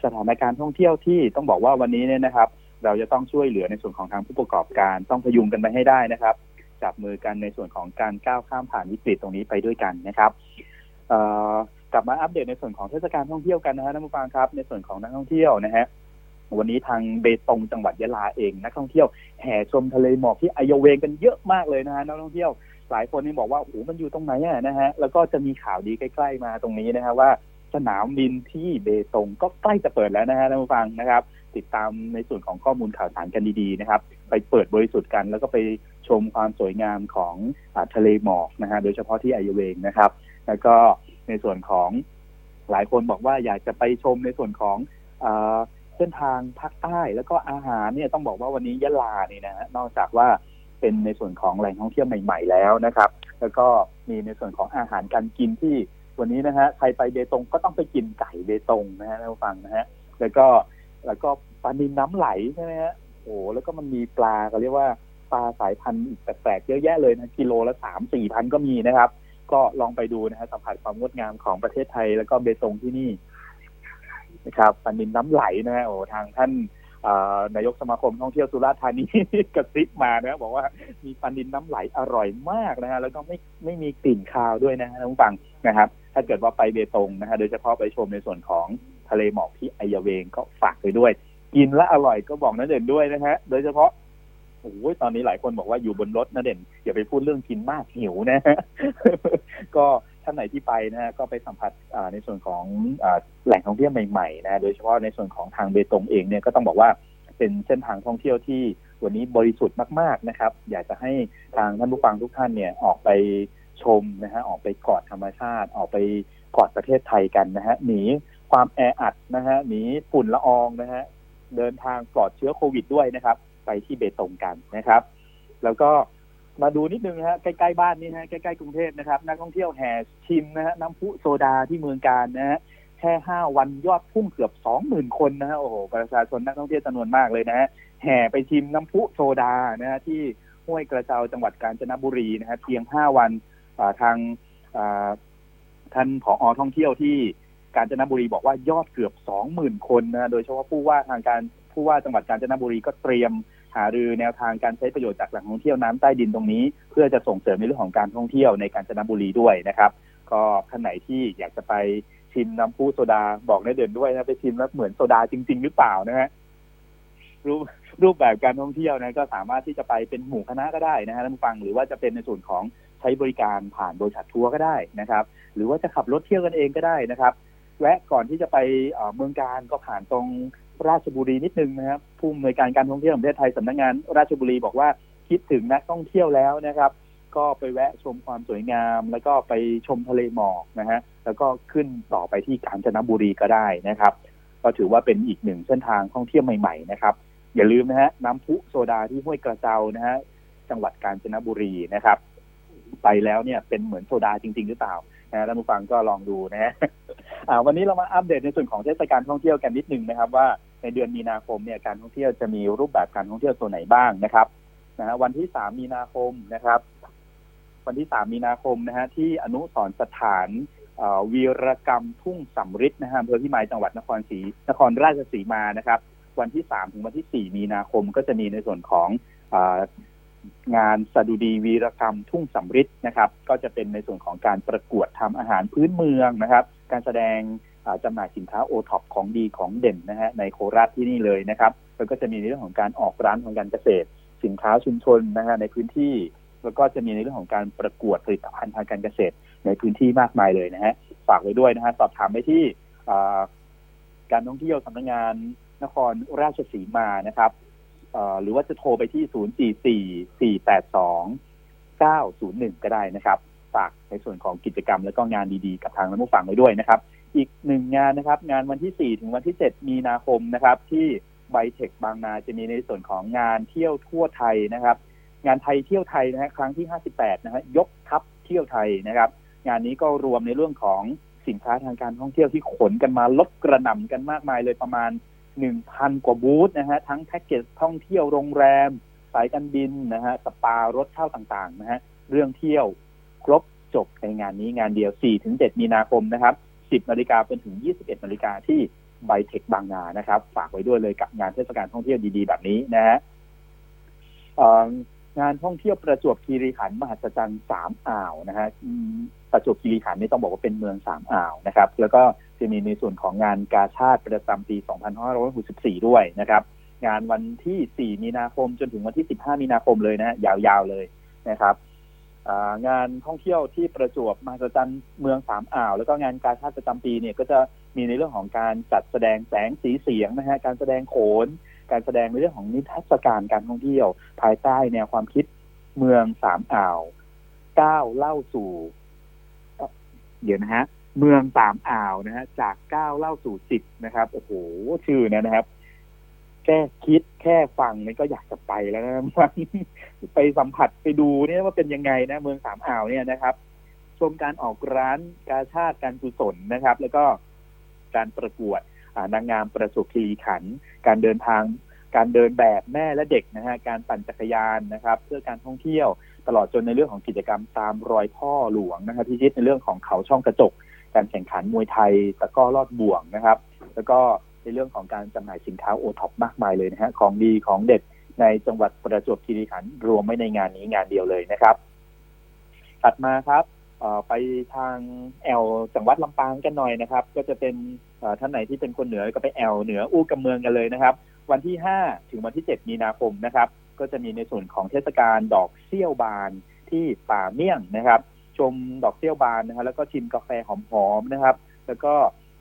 สถานการณ์ท่องเที่ยวที่ต้องบอกว่าวันนี้เนี่ยนะครับ เราจะต้องช่วยเหลือในส่วนของทางผู้ประกอบการต้องพยุงกันไปให้ได้นะครับ จับมือกันในส่วนของการก้าวข้ามผ่านวิกฤตตรงนี้ไปด้วยกันนะครับกลับมาอัปเดตในส่วนของเทศกาลท่องเที่ยวกันนะฮะท่านผู้ฟังครับ ในส่วนของนักท่องเที่ยวนะฮะ วันนี้ทางเบตงจังหวัดยะลาเองนักท่องเที่ยวแห่ชมทะเลหมอกที่อโยเวงกันเยอะมากเลยนะฮะนักท่องเที่ยวหลายคนนี่บอกว่าโอ้มันอยู่ตรงไหนอะนะฮะแล้วก็จะมีข่าวดีใกล้ ๆ มาตรงนี้นะฮะว่าสนามบินที่เบตงก็ใกล้จะเปิดแล้วนะฮะท่านผู้ฟังนะครับ ติดตามในส่วนของข้อมูลข่าวสารกันดีๆนะครับ ไปเปิดบริสุทธิ์กันแล้วก็ไปชมความสวยงามของอทะเลหมอกนะฮะโดยเฉพาะที่ไอเวงนะครับ แล้วก็ในส่วนของหลายคนบอกว่าอยากจะไปชมในส่วนของ เส้นทางภาคใต้แล้วก็อาหารเนี่ยต้องบอกว่าวันนี้ยะลาเนี่ยนะฮะนอกจากว่าเป็นในส่วนของแหล่งท่องเที่ยวใหม่ ๆ แล้วนะครับ แล้วก็มีในส่วนของอาหารการกินที่วันนี้นะฮะใครไปเบตงก็ต้องไปกินไก่เบตงนะฮะท่านฟังนะฮะแล้วก็แล้วก็ปลาดินน้ำไหลใช่ไหมฮะโอ้แล้วก็มันมีปลาเขาเรียกว่าปลาสายพันธุ์อีกแปลกๆเยอะแยะเลยนะกิโลละสามสี่พันก็มีนะครับ ก็ลองไปดูนะฮะสัมผัสความงดงามของประเทศไทย แล้วก็เบตงที่นี่ นะครับปลาดินน้ำไหลนะฮะโอ้ทางท่านนายกสมาคมท่องเที่ยวสุราษฎร์ธานีกระซิบมานะบอกว่ามีปลาดินน้ำไหลอร่อยมากนะฮะแล้วก็ไม่ไม่มีกลิ่นคาวด้วยนะฮะท่านผู้ฟังนะครับ ถ้าเกิดว่าไปเบตงนะฮะโดยเฉพาะไปชมในส่วนของทะเลหมอกที่อายเวงก็ฝากไปด้วย กินและอร่อยก็บอกนะเด่นด้วยนะฮะโดยเฉพาะโอ้ยตอนนี้หลายคนบอกว่าอยู่บนรถนะเด่นอย่าไปพูดเรื่องกินมากหิวนะฮะก็ ท่านไหนที่ไปนะฮะก็ไปสัมผัสในส่วนของแหล่งท่องเที่ยวใหม่ๆนะโดยเฉพาะในส่วนของทางเบตงเองเนี่ยก็ต้องบอกว่าเป็นเส้นทางท่องเที่ยวที่วันนี้บริสุทธิ์มากๆนะครับ อยากจะให้ทางท่านผู้ฟังทุกท่านเนี่ยออกไปชมนะฮะออกไปกอดธรรมชาติ ออกไปกอดประเทศไทยกันนะฮะหนีความแออัดนะฮะหนีฝุ่นละอองนะฮะเดินทางปลอดเชื้อโควิดด้วยนะครับ ไปที่เบตงกันนะครับ แล้วก็ มาดูนิดนึงนะฮะใกล้ๆบ้านนี่นะใกล้ๆกรุงเทพนะครับ นักท่องเที่ยวแห่ชิมนะฮะน้ำพุโซดาที่เมืองการนะฮะแค่ห้าวันยอดพุ่งเกือบสองหมื่นคนนะฮะโอ้โหประชาชนนักท่องเที่ยวจำนวนมากเลยนะฮะแห่ไปชิมน้ำพุโซดานะฮะที่ห้วยกระเจ้าจังหวัดกาญจนบุรีนะฮะเพียงห้าวันทางท่านผอท่องเที่ยวที่กาญจนบุรีบอกว่ายอดเกือบสองหมื่นคนนะโดยเฉพาะผู้ว่าทางการผู้ว่าจังหวัดกาญจนบุรีก็เตรียม หารือแนวทางการใช้ประโยชน์จากแหล่งท่องเที่ยวน้ำใต้ดินตรงนี้ เพื่อจะส่งเสริมในเรื่องของการท่องเที่ยวในกาญจนบุรีด้วยนะครับ ก็ท่านไหนที่อยากจะไปชิมน้ำพุโซดาบอกได้เดินด้วยนะไปชิมแล้วเหมือนโซดาจริง ๆ หรือเปล่านะฮะรูปรูปแบบการท่องเที่ยวนะก็สามารถที่จะไปเป็นหมู่คณะก็ได้นะฮะท่านฟังหรือว่าจะเป็นในส่วนของใช้บริการผ่านบริษัททัวร์ก็ได้นะครับ หรือว่าจะขับรถเที่ยวกันเองก็ได้นะครับ แวะก่อนที่จะไปเมืองการก็ผ่านตรง ราชบุรีนิดนึงนะครับผู้อำนวยการการท่องเที่ยวแห่งประเทศไทยสำนักงงานราชบุรีบอกว่าคิดถึงนักท่องเที่ยวแล้วนะครับ ก็ไปแวะชมความสวยงาม แล้วก็ไปชมทะเลหมอกนะฮะแล้วก็ขึ้นต่อไปที่กาญจนบุรีก็ได้นะครับ ก็ถือว่าเป็นอีกหนึ่งเส้นทางท่องเที่ยวใหม่ๆนะครับอย่าลืมนะฮะน้ำพุโซดาที่ห้วยกระเจ้านะฮะจังหวัดกาญจนบุรีนะครับ ไปแล้วเนี่ยเป็นเหมือนโซดาจริง ๆ หรือเปล่านะท่านผู้ฟังก็ลองดูนะฮะวันนี้เรามาอัปเดตในส่วนของเทศกาลท่องเที่ยวกันนิดนึงนะครับว่า ในเดือนมีนาคมเนี่ยการท่องเที่ยวจะมีรูปแบบการท่องเที่ยวตัวไหนบ้างนะครับนะฮะวันที่สามมีนาคมนะครับ วันที่สามมีนาคมนะฮะที่อนุสรสถานวีรกรรมทุ่งสำริดนะฮะอำเภอพิมายจังหวัดนครศรีนครราชสีมานะครับ วันที่สามถึงวันที่สี่มีนาคมก็จะมีในส่วนของงานสดุดีวีรกรรมทุ่งสำริดนะครับ ก็จะเป็นในส่วนของการประกวดทำอาหารพื้นเมืองนะครับ การแสดง จำหน่ายสินค้าโอท็อปของดีของเด่นนะฮะในโคราชที่นี่เลยนะครับแล้วก็จะมีในเรื่องของการออกร้านของการเกษตร สินค้าชุมชนนะฮะในพื้นที่ แล้วก็จะมีในเรื่องของการประกวดผลิตภัณฑ์ทางการเกษตรในพื้นที่มากมายเลยนะฮะฝากไว้ด้วยนะฮะสอบถามไปที่การท่องเที่ยวสำนักงานนครราชสีมานะครับหรือว่าจะโทรไปที่ 044 482 901 ก็ได้นะครับ ฝากในส่วนของกิจกรรมและก็งานดีๆ กับทางนักผู้ฟังไว้ด้วยนะครับ อีกหนึ่งงานนะครับ งานวันที่ 4 ถึงวันที่ 7 มีนาคมนะครับ ที่ไบเทคบางนาจะมีในส่วนของงานเที่ยวทั่วไทยนะครับ งานไทยเที่ยวไทยนะฮะครั้งที่ 58 นะฮะยกทัพเที่ยวไทยนะครับ งานนี้ก็รวมในเรื่องของสินค้าทางการท่องเที่ยวที่ขนกันมาลดกระหน่ำกันมากมายเลยประมาณ 1,000 กว่าบูธนะฮะทั้งแพ็กเกจท่องเที่ยวโรงแรม สายการบินนะฮะสปารถเช่าต่างๆนะฮะเรื่องเที่ยวครบจบในงานนี้งานเดียว 4-7 มีนาคมนะครับ 10นาฬิกาเป็นถึง 21นาฬิกาที่ไบเทคบางนานะครับ ฝากไว้ด้วยเลยกับงานเทศกาลท่องเที่ยวดีๆ แบบนี้นะฮะงานท่องเที่ยวประจวบคีรีขันธ์มหัศจรรย์สามอ่าวนะฮะประจวบคีรีขันธ์นี่ต้องบอกว่าเป็นเมืองสามอ่าวนะครับ แล้วก็จะมีในส่วนของงานกาชาติประจำปี 2564 ด้วยนะครับ งานวันที่ 4 มีนาคมจนถึงวันที่ 15 มีนาคมเลยนะฮะยาวๆเลยนะครับ งานท่องเที่ยวที่ประจวบมหัศจรรย์เมืองสามอ่าว แล้วก็งานกาชาติประจำปีเนี่ยก็จะมีในเรื่องของการจัดแสดงแสงสีเสียงนะฮะการแสดงโขน การแสดงในเรื่องของนิทรรศการการท่องเที่ยว ภายใต้แนวความคิดเมืองสามอ่าวก้าวเล่าสู่เดี๋ยวนะฮะเมืองสามอ่าวนะฮะจากเก้าเล่าสู่สิบนะครับโอ้โหชื่อเนี่ยนะครับ แค่คิดแค่ฟังนี่ก็อยากจะไปแล้วนะไปสัมผัสไปดูเนี่ยว่าเป็นยังไงนะ เมืองสามอ่าวเนี่ยนะครับ ชมการออกร้านกาชาติการกุศลนะครับ แล้วก็การประกวดนางงามประสบคีรีขัน การเดินทาง การเดินแบบแม่และเด็กนะฮะการปั่นจักรยานนะครับ เพื่อการท่องเที่ยวตลอดจนในเรื่องของกิจกรรมตามรอยพ่อหลวงนะครับที่ยึดในเรื่องของเขาช่องกระจก การแข่งขันมวยไทยตะก้อลอดบ่วงนะครับ แล้วก็ ในเรื่องของการจำหน่ายสินค้าโอท็อปมากมายเลยนะฮะของดีของเด็ดในจังหวัดประจวบคีรีขันธ์รวมไม่ในงานนี้งานเดียวเลยนะครับ ถัดมาครับไปทางแอลจังหวัดลำปางกันหน่อยนะครับ ก็จะเป็นท่านไหนที่เป็นคนเหนือก็ไปแอลเหนืออู้กำเมืองกันเลยนะครับ วันที่ห้าถึงวันที่เจ็ดมีนาคมนะครับ ก็จะมีในส่วนของเทศกาลดอกเซี่ยวบานที่ป่าเมี่ยงนะครับ ชมดอกเซี่ยวบานนะครับแล้วก็ชิมกาแฟหอมๆนะครับ แล้วก็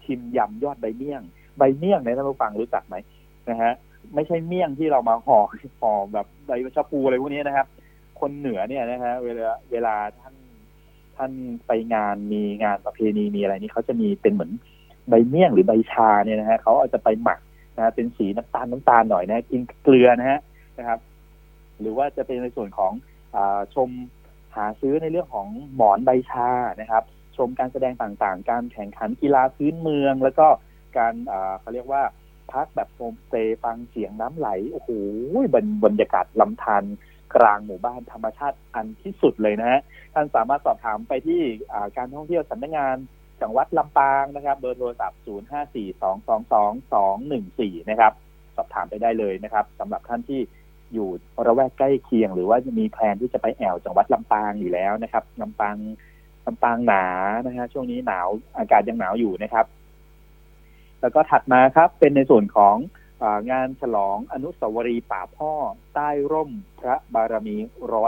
ชิมยำยอดใบเมี่ยง ใบเมี่ยงในท่านผู้ฟังรู้จักไหมนะฮะไม่ใช่เมี่ยงที่เรามาห่อห่อแบบใบชะพูอะไรพวกนี้นะครับ คนเหนือเนี่ยนะฮะเวลาเวลาท่านท่านไปงานมีงานประเพณีมีอะไรนี่เขาจะมีเป็นเหมือนใบเมี่ยงหรือใบชาเนี่ยนะฮะเขาเอาจะไปหมักนะเป็นสีน้ำตาลน้ำตาลหน่อยนะกินเกลือนะฮะนะครับ หรือว่าจะเป็นในส่วนของอชมหาซื้อในเรื่องของหมอนใบชานะครับ ชมการแสดงต่างๆ การแข่งขันกีฬาพื้นเมือง แล้วก็ การเขาเรียกว่าพักแบบโฮมสเตย์ฟังเสียงน้ำไหล โอ้โหบรรบรรยากาศลำธารกลางหมู่บ้านธรรมชาติอันที่สุดเลยนะฮะท่านสามารถสอบถามไปที่การท่องเที่ยวสำนักงานจังหวัดลำปางนะครับ เบอร์โทรศัพท์ 0542222214 นะครับ สอบถามไปได้เลยนะครับสำหรับท่านที่อยู่ระแวกใกล้เคียง หรือว่ามีแผนที่จะไปแอวจังหวัดลำปางอยู่แล้วนะครับลำปางลำปางหนานะฮะช่วงนี้หนาวอากาศยังหนาวอยู่นะครับ แล้วก็ถัดมาครับเป็นในส่วนของงานฉลองอนุสาวรีย์ป่าพ่อ ใต้ร่มพระบารมี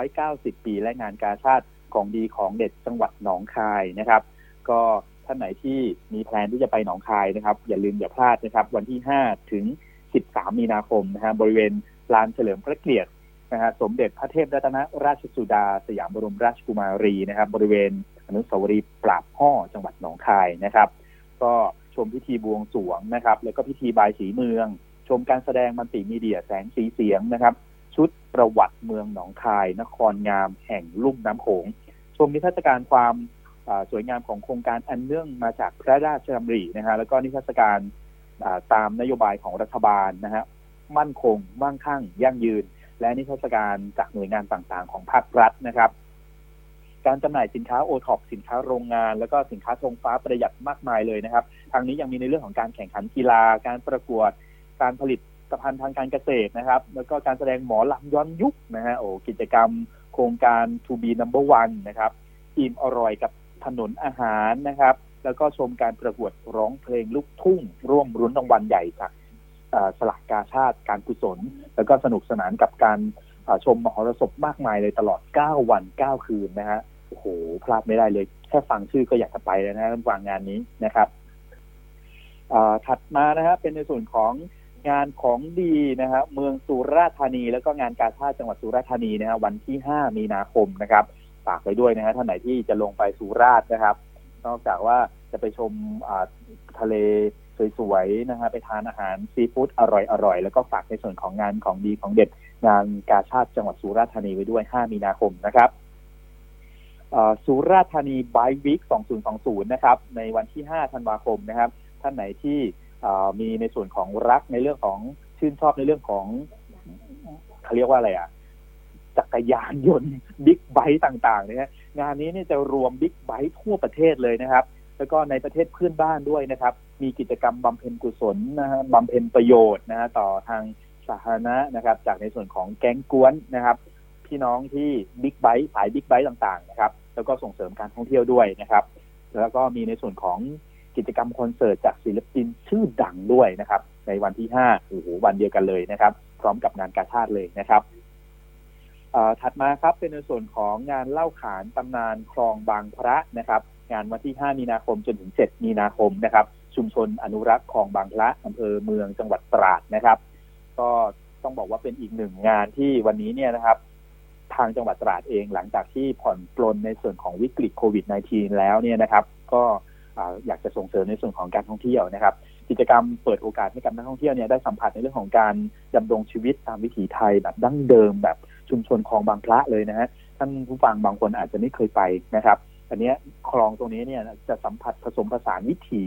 190 ปี และงานกาชาติของดีของเด็ดจังหวัดหนองคายนะครับ ก็ท่านไหนที่มีแพลนที่จะไปหนองคายนะครับ อย่าลืมอย่าพลาดนะครับ วันที่ 5 ถึง 13 มีนาคมนะฮะบริเวณลานเฉลิมพระเกียรตินะฮะสมเด็จพระเทพรัตนราชสุดา สยามบรมราชกุมารีนะครับ บริเวณอนุสาวรีย์ปราบพ่อจังหวัดหนองคายนะครับ ก็ ชมพิธีบวงสรวงนะครับ แล้วก็พิธีบายสีเมือง ชมการแสดงมันติมีเดียแสงสีเสียงนะครับ ชุดประวัติเมืองหนองคาย นครงาม แห่งลุ่มน้ำโขง ชมนิทรรศการความสวยงามของโครงการอันเนื่องมาจากพระราชดำรินะฮะแล้วก็นิทรรศการตามนโยบายของรัฐบาลนะฮะมั่นคงมั่งคั่ง ยั่งยืน และนิทรรศการจากหน่วยงานต่างๆ ของภาครัฐนะครับ การจำหน่ายสินค้าโอท็อปสินค้าโรงงาน แล้วก็สินค้าธงฟ้าประหยัดมากมายเลยนะครับ ทางนี้ยังมีในเรื่องของการแข่งขันกีฬา การประกวด การผลิตภัณฑ์ทางการเกษตรนะครับ แล้วก็การแสดงหมอลำย้อนยุคนะฮะโอ้กิจกรรมโครงการ To be number one นะครับอิ่มอร่อยกับถนนอาหารนะครับ แล้วก็ชมการประกวดร้องเพลงลูกทุ่ง ร่วมรุ้นรางวัลใหญ่จากสลักกาชาติการกุศล แล้วก็สนุกสนานกับการชมมหรสพมากมายเลยตลอด 9 วัน 9 คืนนะฮะ อ้โหพลาดไม่ได้เลย แค่ฟังชื่อก็อยากจะไปแล้วนะฟังงานนี้นะครับถัดมานะครับเป็นในส่วนของงานของดีนะครับเมืองสุราษฎร์ธานี แล้วก็งานกาชาติจังหวัดสุราษฎร์ธานีนะฮะวันที่ 5 มีนาคมนะครับฝากไปด้วยนะฮะท่านไหนที่จะลงไปสุราษฎร์นะครับ นอกจากว่าจะไปชมทะเลสวยๆนะฮะไปทานอาหารซีฟู้ดอร่อยๆ แล้วก็ฝากในส่วนของงานของดีของเด็ดงานกาชาติจังหวัดสุราษฎร์ธานีไว้ด้วย 5 มีนาคมนะครับ สุราษฎร์ธานี Bike Week 2020 นะครับ ในวันที่ 5 ธันวาคมนะครับ ท่านไหนที่มีในส่วนของรักในเรื่องของชื่นชอบในเรื่องของเขาเรียกว่าอะไรอะ จักรยานยนต์บิ๊กไบค์ต่างๆ เนี่ยงานนี้เนี่ยจะรวมบิ๊กไบค์ทั่วประเทศเลยนะครับ แล้วก็ในประเทศเพื่อนบ้านด้วยนะครับ มีกิจกรรมบำเพ็ญกุศลนะฮะบำเพ็ญประโยชน์นะฮะต่อทางสาธารณะนะครับ จากในส่วนของแก๊งก๊วนนะครับ พี่น้องที่บิ๊กไบค์สายบิ๊กไบค์ต่างๆ นะครับ แล้วก็ส่งเสริมการท่องเที่ยวด้วยนะครับ แล้วก็มีในส่วนของกิจกรรมคอนเสิร์ตจากศิลปินชื่อดังด้วยนะครับ ในวันที่ห้าโอ้โหวันเดียวกันเลยนะครับ พร้อมกับงานกาชาติเลยนะครับถัดมาครับเป็นในส่วนของงานเล่าขานตำนานคลองบางพระนะครับ งานวันที่ 5 มีนาคมจนถึง 7 มีนาคมนะครับ ชุมชนอนุรักษ์คลองบางพระอำเภอเมืองจังหวัดตราดนะครับ ก็ต้องบอกว่าเป็นอีกหนึ่งงานที่วันนี้เนี่ยนะครับ ทางจังหวัดตราดเองหลังจากที่ผ่อนปลนในส่วนของวิกฤตโควิด -19 แล้วเนี่ยนะครับ ก็อยากจะส่งเสริมในส่วนของการท่องเที่ยวนะครับ กิจกรรมเปิดโอกาสให้กับนักท่องเที่ยวเนี่ยได้สัมผัสในเรื่องของการดำรงชีวิตตามวิถีไทยแบบดั้งเดิมแบบชุมชนคลองบางพระเลยนะฮะท่านผู้ฟังบางคนอาจจะไม่เคยไปนะครับอันนี้คลองตรงนี้เนี่ยจะสัมผัสผสมผสานวิถี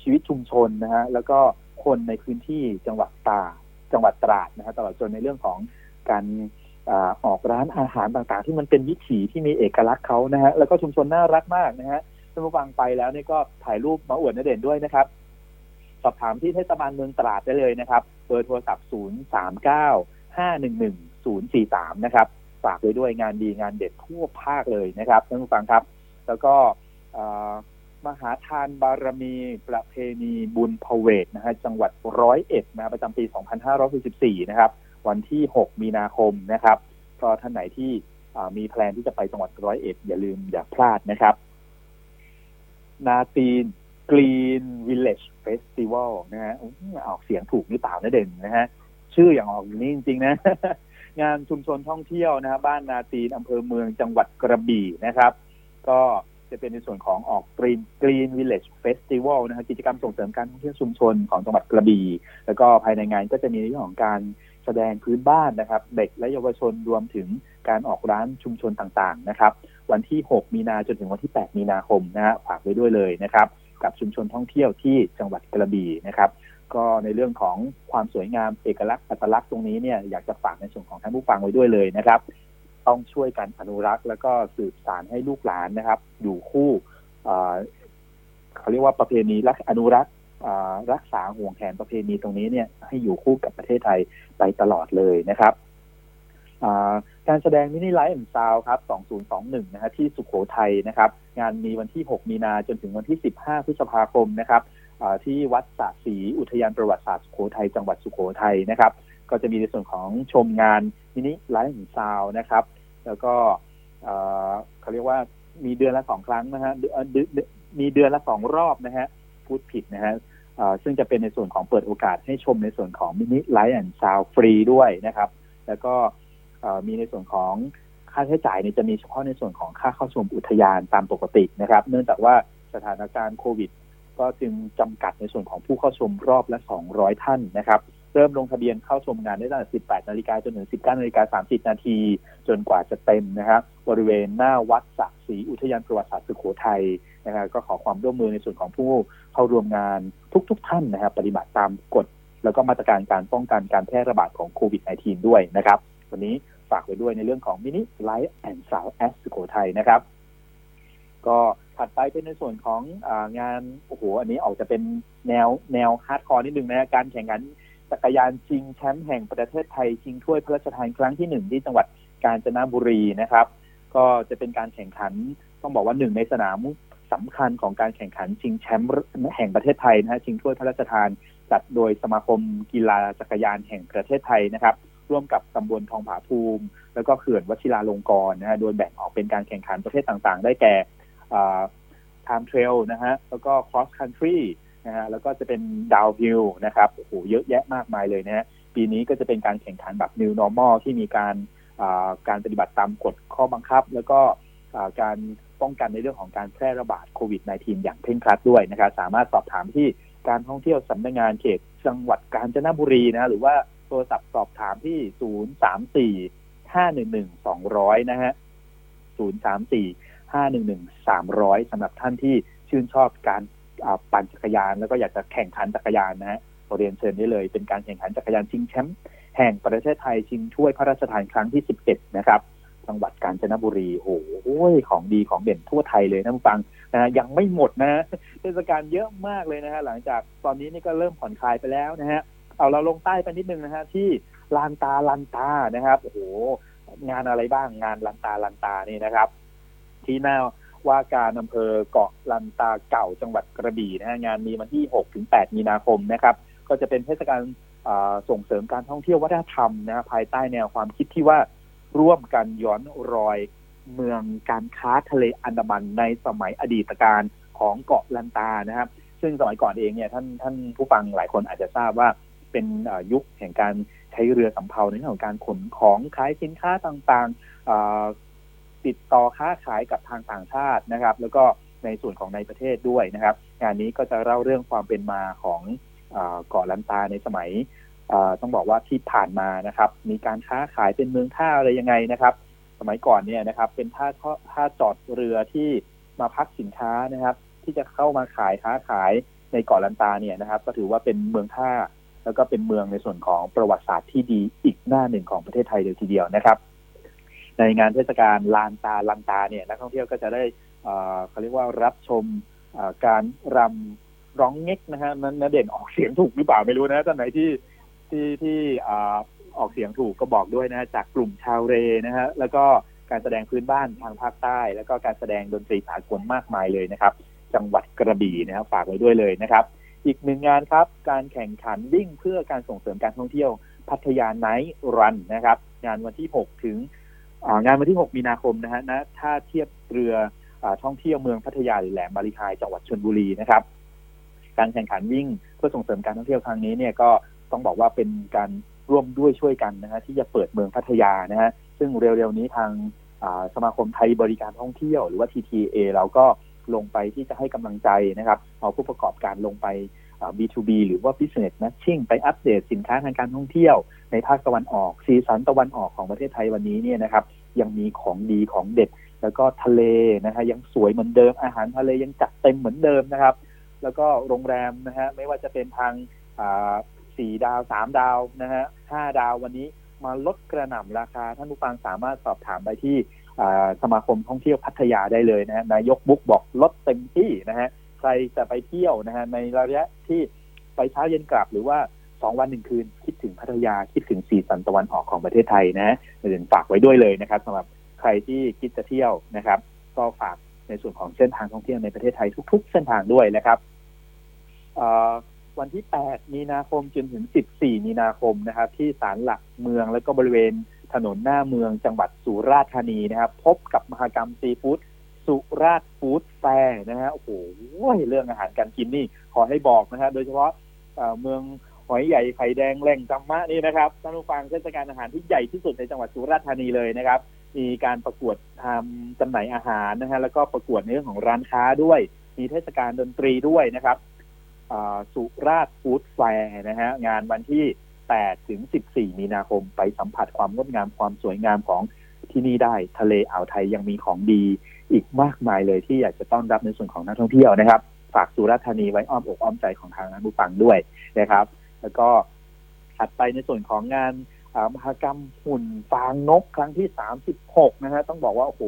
ชีวิตชุมชนนะฮะแล้วก็คนในพื้นที่จังหวัดตาจังหวัดตราดนะฮะตลอดจนในเรื่องของการ ออกร้านอาหารต่างๆ ที่มันเป็นวิถีที่มีเอกลักษณ์เขานะฮะแล้วก็ชุมชนน่ารักมากนะฮะท่านผู้ฟังไปแล้วนี่ก็ถ่ายรูปมาอวดนเด่นด้วยนะครับ สอบถามที่เทศบาลเมืองตราดได้เลยนะครับเบอร์โทรศัพท์ 0 3 9 5 1 1 043 นะครับ ฝากไว้ด้วยงานดีงานเด็ดทั่วภาคเลยนะครับท่านผู้ฟังครับ แล้วก็มหาทานบารมีประเพณีบุญผะเหวดนะฮะจังหวัดร้อยเอ็ดนะประจำปี 2564 นะครับ วันที่ 6 มีนาคมนะครับก็ท่านไหนที่มี plan ที่จะไปจังหวัดร้อยเอ็ดอย่าลืมอย่าพลาดนะครับ นาตีน Green Village Festival นะฮะออกเสียงถูกหรือเปล่านะเด่นนะฮะชื่ออย่างออกอย่างนี้จริง ๆ นะ งานชุมชนท่องเที่ยวนะครับบ้านนาตีนอำเภอเมืองจังหวัดกระบี่นะครับ ก็จะเป็นในส่วนของออก Green Green Village Festival นะครับกิจกรรมส่งเสริมการท่องเที่ยวชุมชนของจังหวัดกระบี่แล้วก็ภายในงานก็จะมีเรื่องของการ แสดงพื้นบ้านนะครับ เด็กและเยาวชนรวมถึงการออกร้านชุมชนต่างๆนะครับ วันที่ 6 มีนาจนถึงวันที่ 8 มีนาคมนะฮะฝากไว้ด้วยเลยนะครับ กับชุมชนท่องเที่ยวที่จังหวัดกระบี่นะครับ ก็ในเรื่องของความสวยงามเอกลักษณ์อัตลักษณ์ตรงนี้เนี่ยอยากจะฝากในส่วนของท่านผู้ฟังไว้ด้วยเลยนะครับ ต้องช่วยกันอนุรักษ์แล้วก็สืบสานให้ลูกหลานนะครับ อยู่คู่เขาเรียกว่าประเพณีรักอนุรักษ์ รักษาห่วงแหนประเพณีตรงนี้เนี่ยให้อยู่คู่กับประเทศไทยไปตลอดเลยนะครับการแสดงมินิไลท์แอนด์ซาวครับ 2021 นะฮะที่สุขโขทัยนะครับ งานมีวันที่ 6 มีนาจนถึงวันที่ 15 พฤษภาคมนะครับที่วัดสระศรีอุทยานประวัติศาสตร์สุโขทัยจังหวัดสุโขทัยนะครับ ก็จะมีในส่วนของชมงาน mini light and sound นะครับ แล้วก็เขาเรียกว่ามีเดือนละสองครั้งนะฮะมีเดือนละสองรอบนะฮะพูดผิดนะฮะ ซึ่งจะเป็นในส่วนของเปิดโอกาสให้ชมในส่วนของ mini light and sound ฟรีด้วยนะครับ แล้วก็มีในส่วนของค่าใช้จ่ายเนี่ยจะมีเฉพาะในส่วนของค่าเข้าชมอุทยานตามปกตินะครับ เนื่องจากว่าสถานการณ์โควิด ก็จึงจำกัดในส่วนของผู้เข้าชมรอบละ 200 ท่านนะครับ เริ่มลงทะเบียนเข้าชมงานได้ตั้งแต่ 18 นาฬิกาจนถึง 19 นาฬิกา 30 นาที จนกว่าจะเต็มนะครับ บริเวณหน้าวัดสักศรีอุทยานประวัติศาสตร์สุโขทัยนะครับก็ขอความร่วมมือในส่วนของผู้เข้าร่วมงานทุกๆทท่านนะครับ ปฏิบัติตามกฎ แล้วก็มาตรการการป้องกันการแพร่ระบาดของโควิด -19 ด้วยนะครับ วันนี้ฝากไว้ด้วยในเรื่องของมินิไลฟ์แอนด์สาวแอสสุโขทัยนะครับ ก็ถัดไปเป็นในส่วนของงานโอ้โหอันนี้ออกจะเป็นแนวแนว hardcore นิดนึงนะการแข่งขัน จักรยานชิงแชมป์แห่งประเทศไทยชิงถ้วยพระราชทานครั้งที่หนึ่งที่จังหวัดกาญจนบุรีนะครับ ก็จะเป็นการแข่งขันต้องบอกว่าหนึ่งในสนามสำคัญของการแข่งขันชิงแชมป์แห่งประเทศไทยนะฮะชิงถ้วยพระราชทานจัดโดยสมาคมกีฬาจักรยานแห่งประเทศไทยนะครับ ร่วมกับตำบลทองผาภูมิ แล้วก็เขื่อนวชิราลงกรณ์นะฮะโดยแบ่งออกเป็นการแข่งขันประเภทต่างๆ ได้แก่ time trial นะฮะแล้วก็ cross country นะฮะแล้วก็จะเป็น downhill นะครับโอ้โหเยอะแยะมากมายเลยนะฮะปีนี้ก็จะเป็นการแข่งขันแบบ new normal ที่มีการการปฏิบัติตามกฎข้อบังคับ แล้วก็การป้องกันในเรื่องของการแพร่ระบาดโควิด -19 อย่างเคร่งครัดด้วยนะครับสามารถสอบถามที่การท่องเที่ยวสำนักงานเขตจังหวัดกาญจนบุรีนะหรือว่าโทรศัพท์สอบถามที่ศูนย์สามสี่ห้าหนึ่งหนึ่งสองร้อยนะฮะศูนย์สามสี่ห้าหนึ่งหนึ่งสามร้อยสำหรับท่านที่ชื่นชอบการ ปั่นจักรยาน แล้วก็อยากจะแข่งขันจักรยานนะฮะเรียนเชิญได้เลย เป็นการแข่งขันจักรยานชิงแชมป์แห่งประเทศไทยชิงถ้วยพระราชทานครั้งที่สิบเอ็ดนะครับ จังหวัดกาญจนบุรี โอ้โหของดีของเด่นทั่วไทยเลยนะฟังนะ ยังไม่หมดนะเทศกาลเยอะมากเลยนะฮะ หลังจากตอนนี้นี่ก็เริ่มผ่อนคลายไปแล้วนะฮะ เอาเราลงใต้ไปนิดนึงนะฮะที่ลานตาลานตานะครับ โอ้โห งานอะไรบ้าง งานลานตาลานตานี่นะครับ ที่หน้า ว่าการอำเภอเกาะลันตาเก่าจังหวัดกระบี่นะฮะงานมีวันที่6ถึง8มีนาคมนะครับ ก็จะเป็นเทศกาลส่งเสริมการท่องเที่ยววัฒนธรรมนะภายใต้แนวความคิดที่ว่าร่วมกันย้อนรอยเมืองการค้าทะเลอันดามันในสมัยอดีตการของเกาะลันตานะครับ ซึ่งสมัยก่อนเองเนี่ยท่านท่านผู้ฟังหลายคนอาจจะทราบว่าเป็นยุคแห่งการใช้เรือสำเภาในเรื่องของการขนของขายสินค้าต่างๆ ติดต่อค้าขายกับทางต่างชาตินะครับ แล้วก็ในส่วนของในประเทศด้วยนะครับ งานนี้ก็จะเล่าเรื่องความเป็นมาของเกาะลันตาในสมัยต้องบอกว่าที่ผ่านมานะครับ มีการค้าขายเป็นเมืองท่าอะไรยังไงนะครับ สมัยก่อนเนี่ยนะครับ เป็นท่าท่าจอดเรือที่มาพักสินค้านะครับ ที่จะเข้ามาขายค้าขายในเกาะลันตาเนี่ยนะครับ ก็ถือว่าเป็นเมืองท่าแล้วก็เป็นเมืองในส่วนของประวัติศาสตร์ที่ดีอีกหน้าหนึ่งของประเทศไทยเลยทีเดียวนะครับ ในงานเทศกาลลานตาลันตาเนี่ยนักท่องเที่ยวก็จะได้เขาเรียกว่ารับชมการรำร้องเง็กนะฮะนั้นเด่นออกเสียงถูกหรือเปล่าไม่รู้นะท่านไหนที่ที่ที่ออกเสียงถูกก็บอกด้วยนะฮะจากกลุ่มชาวเรนะฮะแล้วก็การแสดงพื้นบ้านทางภาคใต้ แล้วก็การแสดงดนตรีสากลมากมายเลยนะครับ จังหวัดกระบี่นะครับฝากไว้ด้วยเลยนะครับ อีกหนึ่งงานครับ การแข่งขันวิ่งเพื่อการส่งเสริมการท่องเที่ยวพัทยาไนท์รันนะครับ งานวันที่ 6 ถึง งานวันที่ 6 มีนาคมนะฮะนะถ้าเทียบเรืออท่องเที่ยวเมืองพัทยาหรือแหลมบาลีไฮจังหวัดชนบุรีนะครับ การแข่งขันวิ่งเพื่อส่งเสริมการท่องเที่ยวครั้งนี้เนี่ยก็ต้องบอกว่าเป็นการร่วมด้วยช่วยกันนะฮะที่จะเปิดเมืองพัทยานะฮะซึ่งเร็วๆนี้ทางสมาคมไทยบริการท่องเที่ยวหรือว่า TTA เราก็ลงไปที่จะให้กำลังใจนะครับเอาผู้ประกอบการลงไป B2B หรือว่า Business Matching ไปอัปเดตสินค้าทางการท่องเที่ยว ในภาคตะวันออกสีสันตะวันออกของประเทศไทยวันนี้เนี่ยนะครับยังมีของดีของเด็ด แล้วก็ทะเลนะฮะยังสวยเหมือนเดิมอาหารทะเลยังจัดเต็มเหมือนเดิมนะครับ แล้วก็โรงแรมนะฮะไม่ว่าจะเป็นทางสี่ดาวสามดาวนะฮะห้าดาววันนี้มาลดกระหน่ำราคา ท่านผู้ฟังสามารถสอบถามไปที่สมาคมท่องเที่ยวพัทยาได้เลยนะฮะนายกบุ๊กบอกลดเต็มที่นะฮะ รจะไปเที่ยวนะฮะในระยะที่ไปเช้าเย็นกลับหรือว่าสองวันหนึ่งคืนคิดถึงพัทยาคิดถึงสีสันตะวันออกของประเทศไทยนะเดี๋ยวฝากไว้ด้วยเลยนะครับสำหรับใครที่คิดจะเที่ยวนะครับ ก็ฝากในส่วนของเส้นทางท่องเที่ยวในประเทศไทยทุก ๆ เส้นทางด้วยนะครับวันที่ 8 มีนาคมจนถึง 14 มีนาคมนะครับ ที่ศาลหลักเมืองและก็บริเวณถนนหน้าเมืองจังหวัดสุราษฎร์ธานีนะครับ พบกับมหกรรมซีฟู้ด สุราษฎร์ฟู้ดแฟร์นะฮะโอ้โหเรื่องอาหารการกินนี่ ขอให้บอกนะครับโดยเฉพาะเมืองหอยใหญ่ไข่แดงแหล่งจัมมะนี่นะครับท่านผู้ฟังเทศกาลอาหารที่ใหญ่ที่สุดในจังหวัดสุราษฎร์ธานีเลยนะครับ มีการประกวดทำจำหน่ายอาหารนะฮะแล้วก็ประกวดในเรื่องของร้านค้าด้วย มีเทศกาลดนตรีด้วยนะครับสุราษฎร์ฟู้ดแฟร์นะฮะงานวันที่ 8 ถึง 14 มีนาคมไปสัมผัสความงดงามความสวยงามของที่นี่ได้ทะเลอ่าวไทยยังมีของดี อีกมากมายเลยที่อยากจะต้อนรับในส่วนของนักท่องเที่ยวนะครับ ฝากสุราษฎร์ธานีไว้อ้อมอกอ้อมใจของทางนักผู้ฟังด้วยนะครับ แล้วก็ถัดไปในส่วนของงานมหกรรมหุ่นฟางนกครั้งที่ 36 นะฮะต้องบอกว่าโอ้โห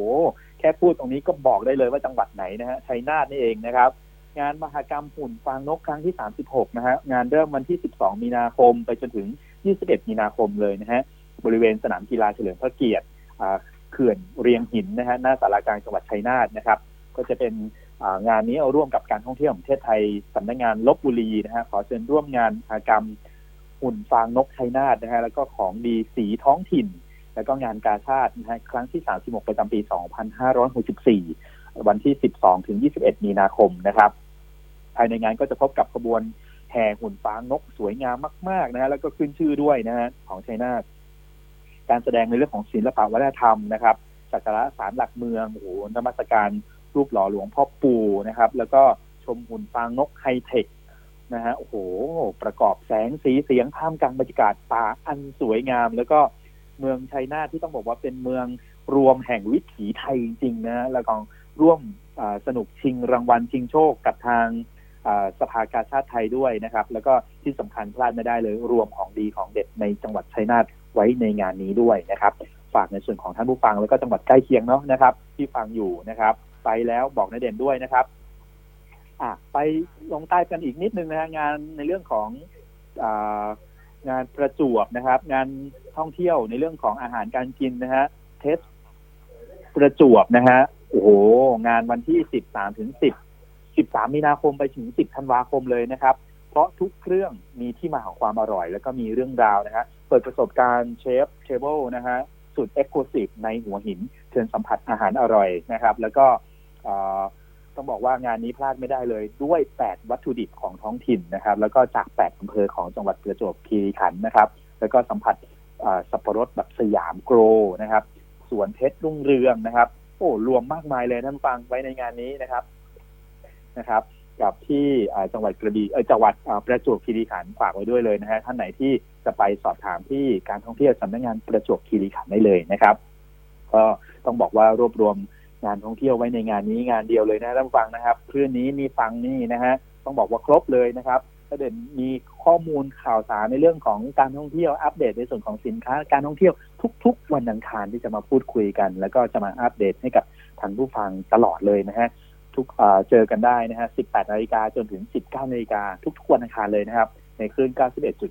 แค่พูดตรงนี้ก็บอกได้เลยว่าจังหวัดไหนนะฮะชัยนาทนี่เองนะครับ งานมหกรรมหุ่นฟางนกครั้งที่ 36 นะฮะงานเริ่มวันที่ 12 มีนาคมไปจนถึง 21 มีนาคมเลยนะฮะบริเวณสนามกีฬาเฉลิมพระเกียรติ ขื่อนเรียงหินนะฮะหน้าสารกลางจังหวัดชัยนาทนะครับ ก็จะเป็นงานนี้เอาร่วมกับการท่องเที่ยวของประเทศไทยสำนักงงานลบบุรีนะฮะขอเชิญร่วมงานมหกรรมหุ่นฟางนกชัยนาทนะฮะแล้วก็ของดีสีท้องถิ่น แล้วก็งานกาชาตินะฮะครั้งที่ 36 ประจำปี 2564 วันที่ 12 ถึง 21 มีนาคมนะครับ ภายในงานก็จะพบกับขบวนแห่หุ่นฟางนกสวยงามมาก ๆ นะฮะแล้วก็ขึ้นชื่อด้วยนะฮะของชัยนาท การแสดงในเรื่องของศิลปวัฒนธรรมนะครับสักการะสารหลักเมืองโอ้โหนมัสการรูปหล่อหลวงพ่อปู่นะครับ แล้วก็ชมหุ่นฟางนกไฮเทคนะฮะโอ้โห ประกอบแสงสีเสียงท่ามกลางบรรยากาศป่าอันสวยงาม แล้วก็เมืองชัยนาทที่ต้องบอกว่าเป็นเมืองรวมแห่งวิถีไทยจริงๆนะแล้วก็ร่วมสนุกชิงรางวัลชิงโชคกับทางสภากาชาติไทยด้วยนะครับ แล้วก็ที่สำคัญพลาดไม่ได้เลยรวมของดีของเด็ดในจังหวัดชัยนาท ไว้ในงานนี้ด้วยนะครับ ฝากในส่วนของท่านผู้ฟังแล้วก็จังหวัดใกล้เคียงเนาะนะครับ ที่ฟังอยู่นะครับ ไปแล้วบอกนายเด่นด้วยนะครับ อะไปลงใต้กันอีกนิดนึงนะฮะงานในเรื่องของงานประจวบนะครับ งานท่องเที่ยวในเรื่องของอาหารการกินนะฮะ taste ประจวบนะฮะโอ้โหงานวันที่สิบสามถึงสิบสิบสามมีนาคมไปถึงสิบธันวาคมเลยนะครับ เพราะทุกเครื่องมีที่มาของความอร่อย แล้วก็มีเรื่องราวนะฮะ เปิดประสบการณ์ chef's table นะฮะสุด exclusive ในหัวหิน เชิญสัมผัสอาหารอร่อยนะครับ แล้วก็ต้องบอกว่างานนี้พลาดไม่ได้เลยด้วย 8 วัตถุดิบของท้องถิ่นนะครับ แล้วก็จาก 8อำเภอของจังหวัดประจวบคีรีขันธ์นะครับ แล้วก็สัมผัสสับปะรดแบบสยามโกรนะครับสวนเพชรรุ่งเรืองนะครับ โอ้รวมมากมายเลยท่านฟังไว้ในงานนี้นะครับนะครับ กับที่จังหวัดกระบี่เออจังหวัดประจวบคีรีขันธ์ฝากไว้ด้วยเลยนะฮะท่านไหนที่จะไปสอบถามที่การท่องเที่ยวสำนักงานประจวบคีรีขันธ์ได้เลยนะครับ ก็ต้องบอกว่ารวบรวมงานท่องเที่ยวไว้ในงานนี้งานเดียวเลยนะท่านฟังนะครับคลื่นนี้มีฟังนี่นะฮะต้องบอกว่าครบเลยนะครับถ้าเด่นมีข้อมูลข่าวสารในเรื่องของการท่องเที่ยวอัปเดตในส่วนของสินค้า การท่องเที่ยวทุก ๆ วันอังคารที่จะมาพูดคุยกัน แล้วก็จะมาอัปเดตให้กับท่านผู้ฟังตลอดเลยนะฮะ ทุกเจอกันได้นะฮะ 18 นาฬิกาจนถึง 19 นาฬิกาทุกๆวันอังคารเลยนะครับ ในคลื่น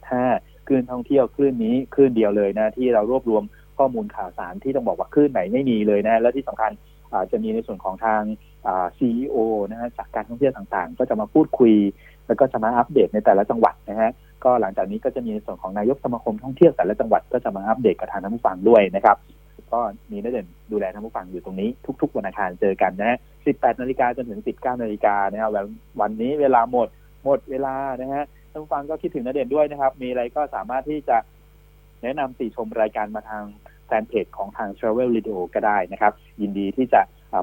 91.5 คลื่นท่องเที่ยวคลื่นนี้คลื่นเดียวเลยนะที่เรารวบรวมข้อมูลข่าวสารที่ต้องบอกว่าคลื่นไหนไม่มีเลยนะ และที่สำคัญจะมีในส่วนของทางซีอโอนะฮะจากการท่องเที่ยวต่างๆ ก็จะมาพูดคุย แล้วก็จะมาอัปเดตในแต่ละจังหวัดนะฮะก็หลังจากนี้ก็จะมีในส่วนของนายกสมาคมท่องเที่ยวแต่ละจังหวัดก็จะมาอัปเดตกับทางท่านผู้ฟังด้วยนะครับ ก็มีนักเด่นดูแลท่านผู้ฟังอยู่ตรงนี้ทุก ๆ วันอังคารเจอกันนะฮะ 18 นาฬิกาจนถึง 19 นาฬิกานะฮะวันนี้เวลาหมดหมดเวลานะฮะท่านผู้ฟังก็คิดถึงนักเด่นด้วยนะครับ มีอะไรก็สามารถที่จะแนะนำติชมรายการมาทางแฟนเพจของทาง Travel Radio ก็ได้นะครับ ยินดีที่จะ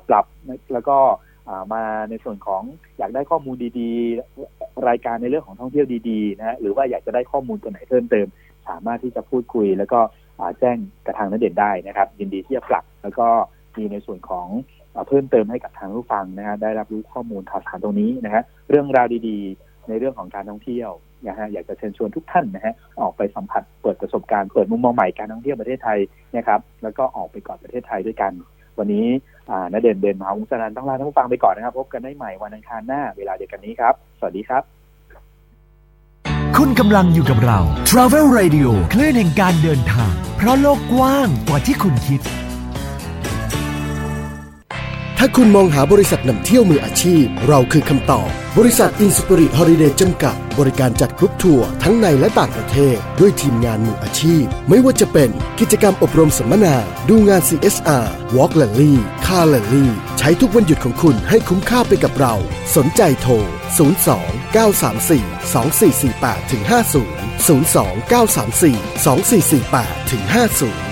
ปรับแล้วก็มาในส่วนของอยากได้ข้อมูลดีๆ รายการในเรื่องของท่องเที่ยวดีๆนะฮะหรือว่าอยากจะได้ข้อมูลตัวไหนเพิ่มเติม สามารถที่จะพูดคุย แล้วก็ แจ้งกระทางนักเด่นได้นะครับ ยินดีที่จะปรับ แล้วก็มีในส่วนของเพิ่มเติมให้กับทางผู้ฟังนะฮะได้รับรู้ข้อมูลข่าวสารตรงนี้นะฮะเรื่องราวดีๆ ในเรื่องของการท่องเที่ยวนะฮะอยากจะเชิญชวนทุกท่านนะฮะออกไปสัมผัสเปิดประสบการณ์เปิดมุมมองใหม่การท่องเที่ยวประเทศไทยนะครับ แล้วก็ออกไปก่อนประเทศไทยด้วยกัน วันนี้นเด่นเด่นมหาวงศนันต้องลาท่านผู้ฟังไปก่อนนะครับ พบกันได้ใหม่วันอังคารหน้าเวลาเดียวกันนี้ครับ สวัสดีครับ คุณกำลังอยู่กับเรา Travel Radio คลื่นแห่งการเดินทาง เพราะโลกกว้างกว่าที่คุณคิด ถ้าคุณมองหาบริษัทนำเที่ยวมืออาชีพ เราคือคำตอบ บริษัทอินสปิริตฮอลิเดย์จำกัด บริการจัดกรุ๊ปทัวร์ทั้งในและต่างประเทศ ด้วยทีมงานมืออาชีพ ไม่ว่าจะเป็นกิจกรรมอบรมสัมมนา ดูงาน CSR Walk l a l l y Car l a l l y ใช้ทุกวันหยุดของคุณให้คุ้มค่าไปกับเรา สนใจโทร 02 934 2448 50 02 934 2448 50